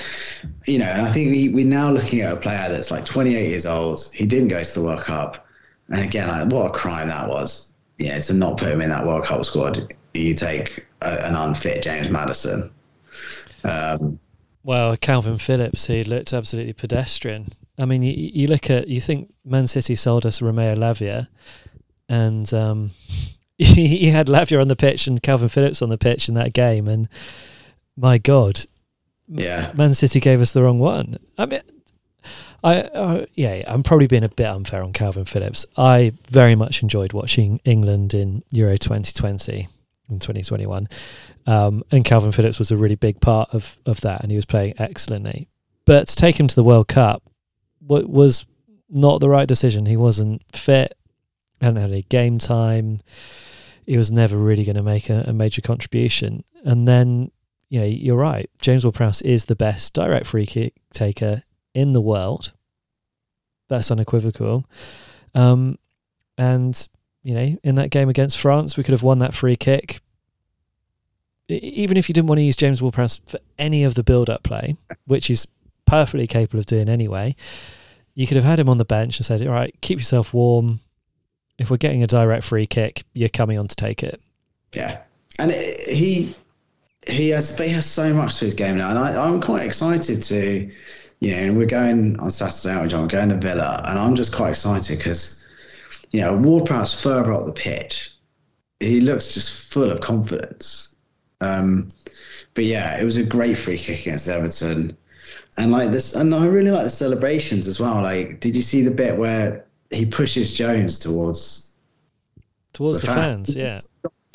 you know, and I think we, we're now looking at a player that's like 28 years old. He didn't go to the World Cup, and again, like, what a crime that was. Yeah, to not put him in that World Cup squad, you take a, an unfit James Maddison. Um, well, Kalvin Phillips, he looked absolutely pedestrian. I mean, you, you look at, you think Man City sold us Romeo Lavia, and um, he had Lavia on the pitch and Kalvin Phillips on the pitch in that game, and my God, yeah, Man City gave us the wrong one. I mean, I uh, yeah, I'm probably being a bit unfair on Kalvin Phillips. I very much enjoyed watching England in Euro 2020 and 2021, um, and Kalvin Phillips was a really big part of of that, and he was playing excellently. But to take him to the World Cup w- was not the right decision. He wasn't fit, hadn't had any game time. He was never really going to make a, a major contribution. And then, you know, you're right. James Ward-Prowse is the best direct free kick taker in the world. That's unequivocal. Um, and you know, in that game against France, we could have won that free kick. Even if you didn't want to use James Ward-Prowse for any of the build-up play, which he's perfectly capable of doing anyway, you could have had him on the bench and said, "All right, keep yourself warm. If we're getting a direct free kick, you're coming on to take it." Yeah, and it, he he has he has so much to his game now, and I, I'm quite excited to, you know, and we're going on Saturday John, we're going to Villa, and I'm just quite excited because, you know, Ward-Prowse further up the pitch, he looks just full of confidence. Um, but yeah, it was a great free kick against Everton, and like this, and I really like the celebrations as well. Like, did you see the bit where he pushes Jones towards towards the, the fans? fans yeah,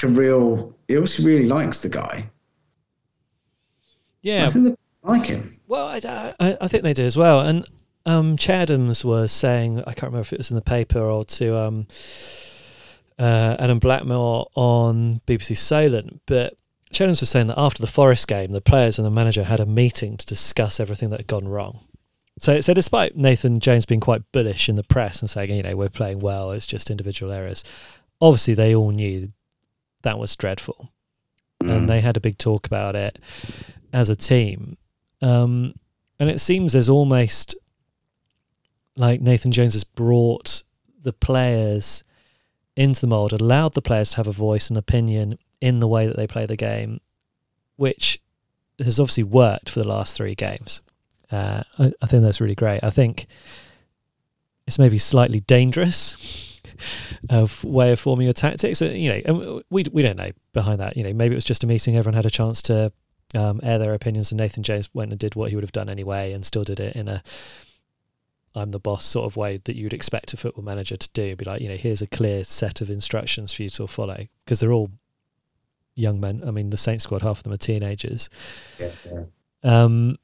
a real. He also really likes the guy. Yeah, I think they like him. Well, I, I, I think they do as well. And um, Adams was saying, I can't remember if it was in the paper or to um, uh, Adam Blackmore on BBC Solent, but Adams was saying that after the Forest game, the players and the manager had a meeting to discuss everything that had gone wrong. So, so despite Nathan Jones being quite bullish in the press and saying, you know, we're playing well, it's just individual errors, obviously they all knew that was dreadful. Mm. And they had a big talk about it as a team. Um, and it seems there's almost like Nathan Jones has brought the players into the mold, allowed the players to have a voice and opinion in the way that they play the game, which has obviously worked for the last three games. Uh, I, I, think that's really great. I think it's maybe slightly dangerous of way of forming your tactics. Uh, You know, we we don't know behind that. You know, maybe it was just a meeting. Everyone had a chance to um, air their opinions, and Nathan James went and did what he would have done anyway, and still did it in a I'm the boss sort of way that you'd expect a football manager to do. Be like, you know, here's a clear set of instructions for you to follow because they're all young men. I mean, the Saints squad, half of them are teenagers. Yeah, yeah. Um,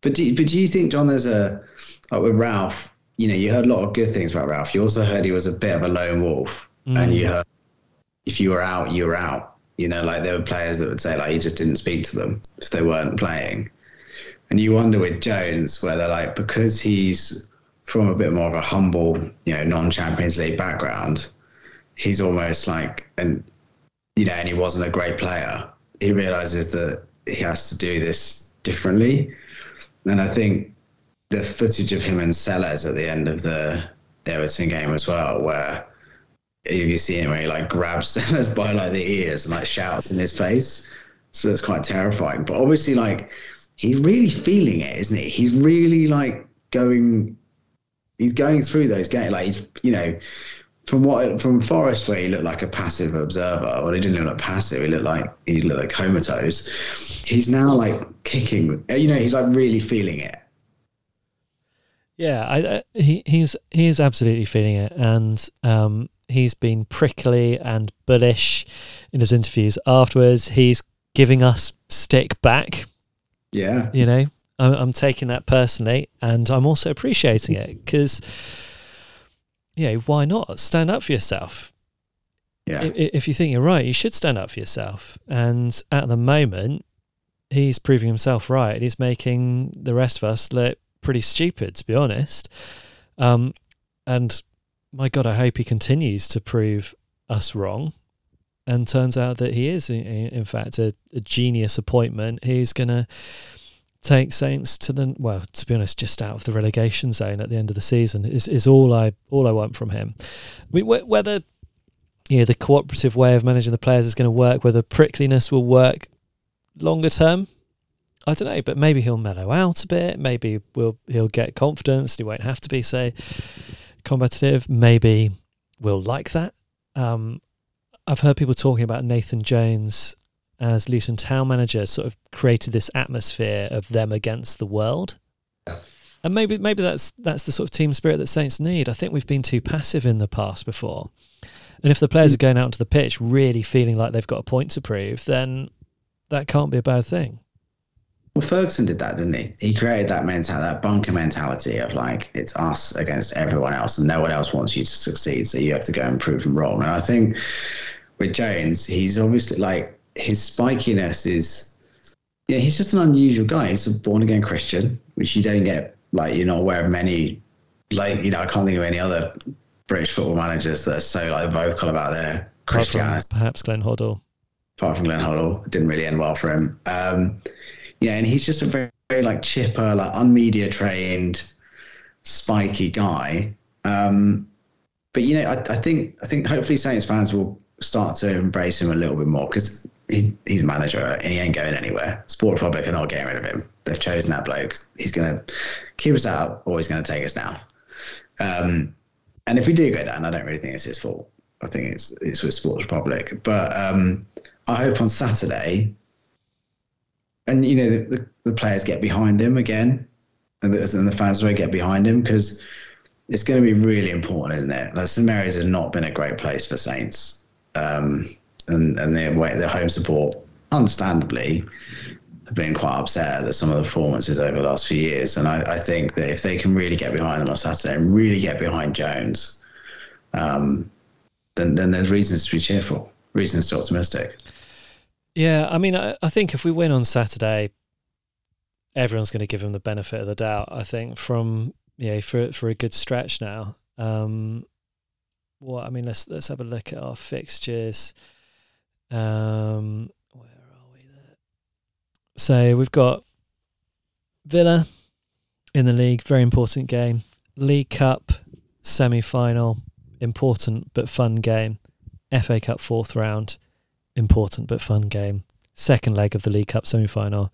But do, but do you think, John, there's a like with Ralph? You know, you heard a lot of good things about Ralph. You also heard he was a bit of a lone wolf, and you heard if you were out, you were out. You know, like there were players that would say like he just didn't speak to them if they weren't playing, and you wonder with Jones whether like because he's from a bit more of a humble, you know, non-Champions League background, he's almost like and you know, and he wasn't a great player. He realizes that he has to do this differently. And I think the footage of him and Sellers at the end of the, the Everton game as well, where you see him where he like grabs Sellers by like the ears and like shouts in his face. So it's quite terrifying. But obviously, like he's really feeling it, isn't he? He's really like going. He's going through those games. Like he's, you know, from what from Forest where he looked like a passive observer. Well, he didn't look like passive. He looked like he looked like comatose. He's now like kicking. You know, he's like really feeling it. Yeah, I, I, he he's he is absolutely feeling it, and um, he's been prickly and bullish in his interviews afterwards. He's giving us stick back. Yeah, You know, I'm, I'm taking that personally, and I'm also appreciating it because, you know, why not stand up for yourself? yeah, I- i- If you think you're right, you should stand up for yourself. And at the moment, he's proving himself right. He's making the rest of us look pretty stupid, to be honest. Um, and my God, I hope he continues to prove us wrong. And turns out that he is, in, in fact, a, a genius appointment. He's going to take Saints to the well, to be honest, just out of the relegation zone at the end of the season is is all I all I want from him. I mean, wh- whether you know the cooperative way of managing the players is going to work, whether prickliness will work longer term, I don't know. But maybe he'll mellow out a bit. Maybe we'll he'll get confidence. He won't have to be say combative. Maybe we'll like that. Um, I've heard people talking about Nathan Jones as Luton Town manager, sort of created this atmosphere of them against the world. And maybe maybe that's that's the sort of team spirit that Saints need. I think we've been too passive in the past before. And if the players are going out onto the pitch really feeling like they've got a point to prove, then that can't be a bad thing. Well, Ferguson did that, didn't he? He created that mentality, that bunker mentality of like it's us against everyone else, and no one else wants you to succeed, so you have to go and prove them wrong. And I think with Jones, he's obviously like his spikiness is, yeah, he's just an unusual guy. He's a born again Christian, which you don't get like you're not aware of many, like you know, I can't think of any other British football managers that are so like vocal about their Christianity perhaps Glenn Hoddle. apart from Glenn Hoddle, it didn't really end well for him. Um, yeah, and he's just a very, very like chipper, like unmedia trained, spiky guy. Um, but you know, I, I think I think hopefully Saints fans will start to embrace him a little bit more because he's he's manager and he ain't going anywhere. Sport Republic are not getting rid of him. They've chosen that bloke. He's gonna keep us out or he's gonna take us down. Um, and if we do go down, I don't really think it's his fault. I think it's it's with Sports Republic. But um, I hope on Saturday, and you know the, the, the players get behind him again, and the, and the fans will get behind him because it's going to be really important, isn't it? Like St Mary's has not been a great place for Saints, um, and and their their home support, understandably, have been quite upset at some of the performances over the last few years. And I, I think that if they can really get behind them on Saturday and really get behind Jones, um, then then there's reasons to be cheerful, reasons to be optimistic. Yeah, I mean, I, I think if we win on Saturday, everyone's going to give him the benefit of the doubt. I think from yeah for for a good stretch now. Um, what I mean, let's let's have a look at our fixtures. Um, where are we there? So we've got Villa in the league, very important game. League Cup semi final, important but fun game. FA Cup fourth round, important but fun game. Second leg of the League Cup semi final,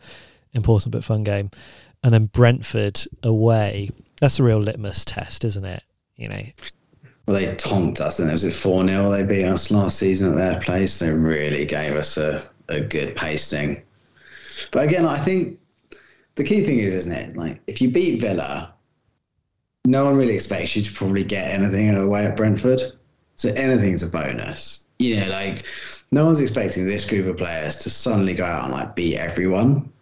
important but fun game. And then Brentford away. That's a real litmus test, isn't it? You know, well, they tonked us, and it was at 4 0. They beat us last season at their place. They really gave us a, a good pasting. But again, I think the key thing is, isn't it? Like, if you beat Villa, no one really expects you to probably get anything away at Brentford. So anything's a bonus. You know, like, no one's expecting this group of players to suddenly go out and like beat everyone.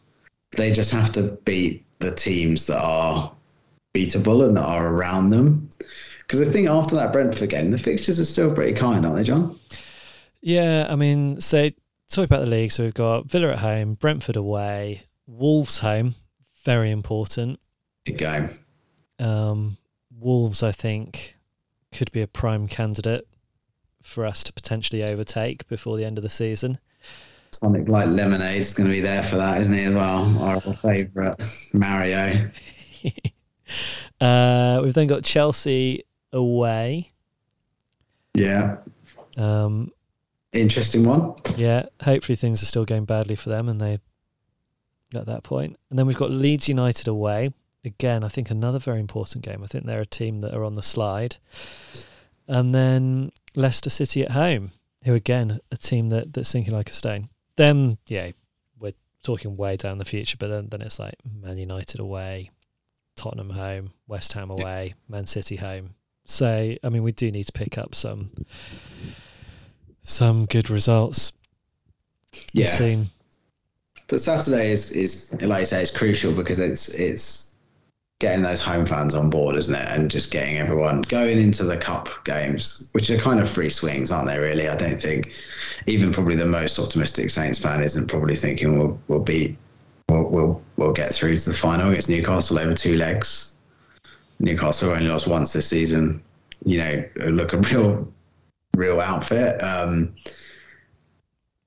They just have to beat the teams that are beatable and that are around them. Because I think after that Brentford game, the fixtures are still pretty kind, aren't they, John? Yeah, I mean, so talk about the league. So we've got Villa at home, Brentford away, Wolves home, very important. Good game. Um, Wolves, I think, could be a prime candidate for us to potentially overtake before the end of the season. Tonic like lemonade is going to be there for that, isn't he? As well, our favourite Mario. uh, we've then got Chelsea away. Yeah. Um, Interesting one. yeah, hopefully things are still going badly for them, and they at that point. And then we've got Leeds United away. Again, I think another very important game. I think they're a team that are on the slide. And then Leicester City at home, who again a team that that's sinking like a stone. Then yeah, we're talking way down the future, but then then it's like Man United away, Tottenham home, West Ham away, Man City home. So I mean, we do need to pick up some some good results Yeah. soon. But Saturday is, is like you say, it's crucial because it's it's getting those home fans on board, isn't it? And just getting everyone going into the cup games, which are kind of free swings, aren't they? Really, I don't think even probably the most optimistic Saints fan isn't probably thinking we'll we'll beat we'll we'll, we'll get through to the final against Newcastle over two legs. Newcastle only lost once this season. You know, look a real real outfit. Um,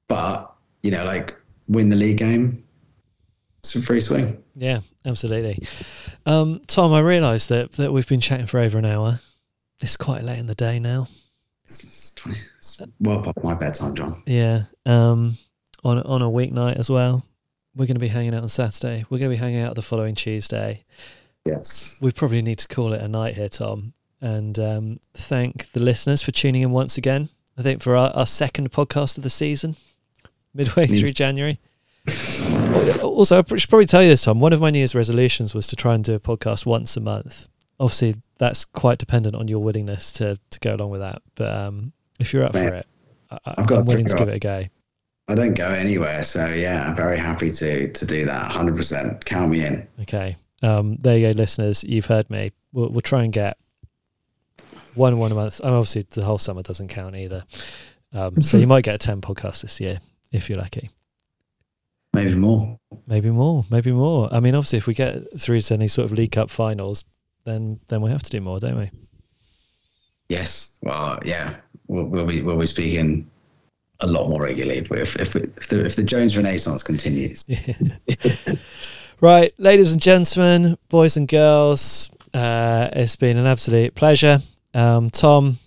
but you know, like win the league game. It's a free swing. Yeah, absolutely. Um, Tom, I realise that that we've been chatting for over an hour. It's quite late in the day now. It's, 20, it's well past my bedtime, John. Yeah. Um, on on a weeknight as well. We're going to be hanging out on Saturday. We're going to be hanging out the following Tuesday. Yes. We probably need to call it a night here, Tom, and um, thank the listeners for tuning in once again. I think for our, our second podcast of the season, midway through January. Also, I should probably tell you this, Tom. One of my New Year's resolutions was to try and do a podcast once a month. Obviously, that's quite dependent on your willingness to to go along with that. But um, if you're up Man, for it, I, I've got I'm willing to give it a go. I don't go anywhere, so yeah, I'm very happy to to do that. Hundred percent. Count me in. Okay. Um, there you go, listeners. You've heard me. We'll, we'll try and get one one a month. And obviously, the whole summer doesn't count either. Um, so you might get a 10 podcast this year if you're lucky. Maybe more. Maybe more. Maybe more. I mean, obviously, if we get through to any sort of League Cup finals, then then we have to do more, don't we? Yes. Well, yeah. We'll, we'll be we'll be speaking a lot more regularly if if, if the if the Jones Renaissance continues. right, ladies and gentlemen, boys and girls, uh, it's been an absolute pleasure. Um, Tom,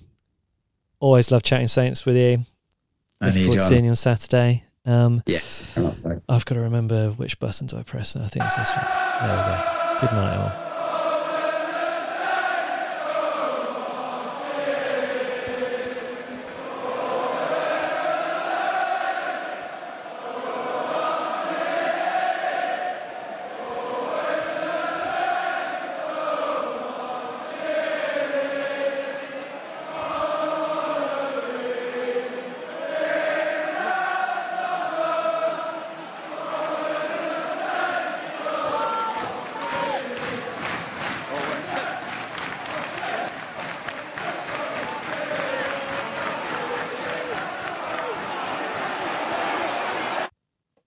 always love chatting Saints with you. And Looking forward to seeing you on Saturday. Um, Yes. very much so. I've got to remember which button do I press now. I think it's this one. There we go. Good night, all.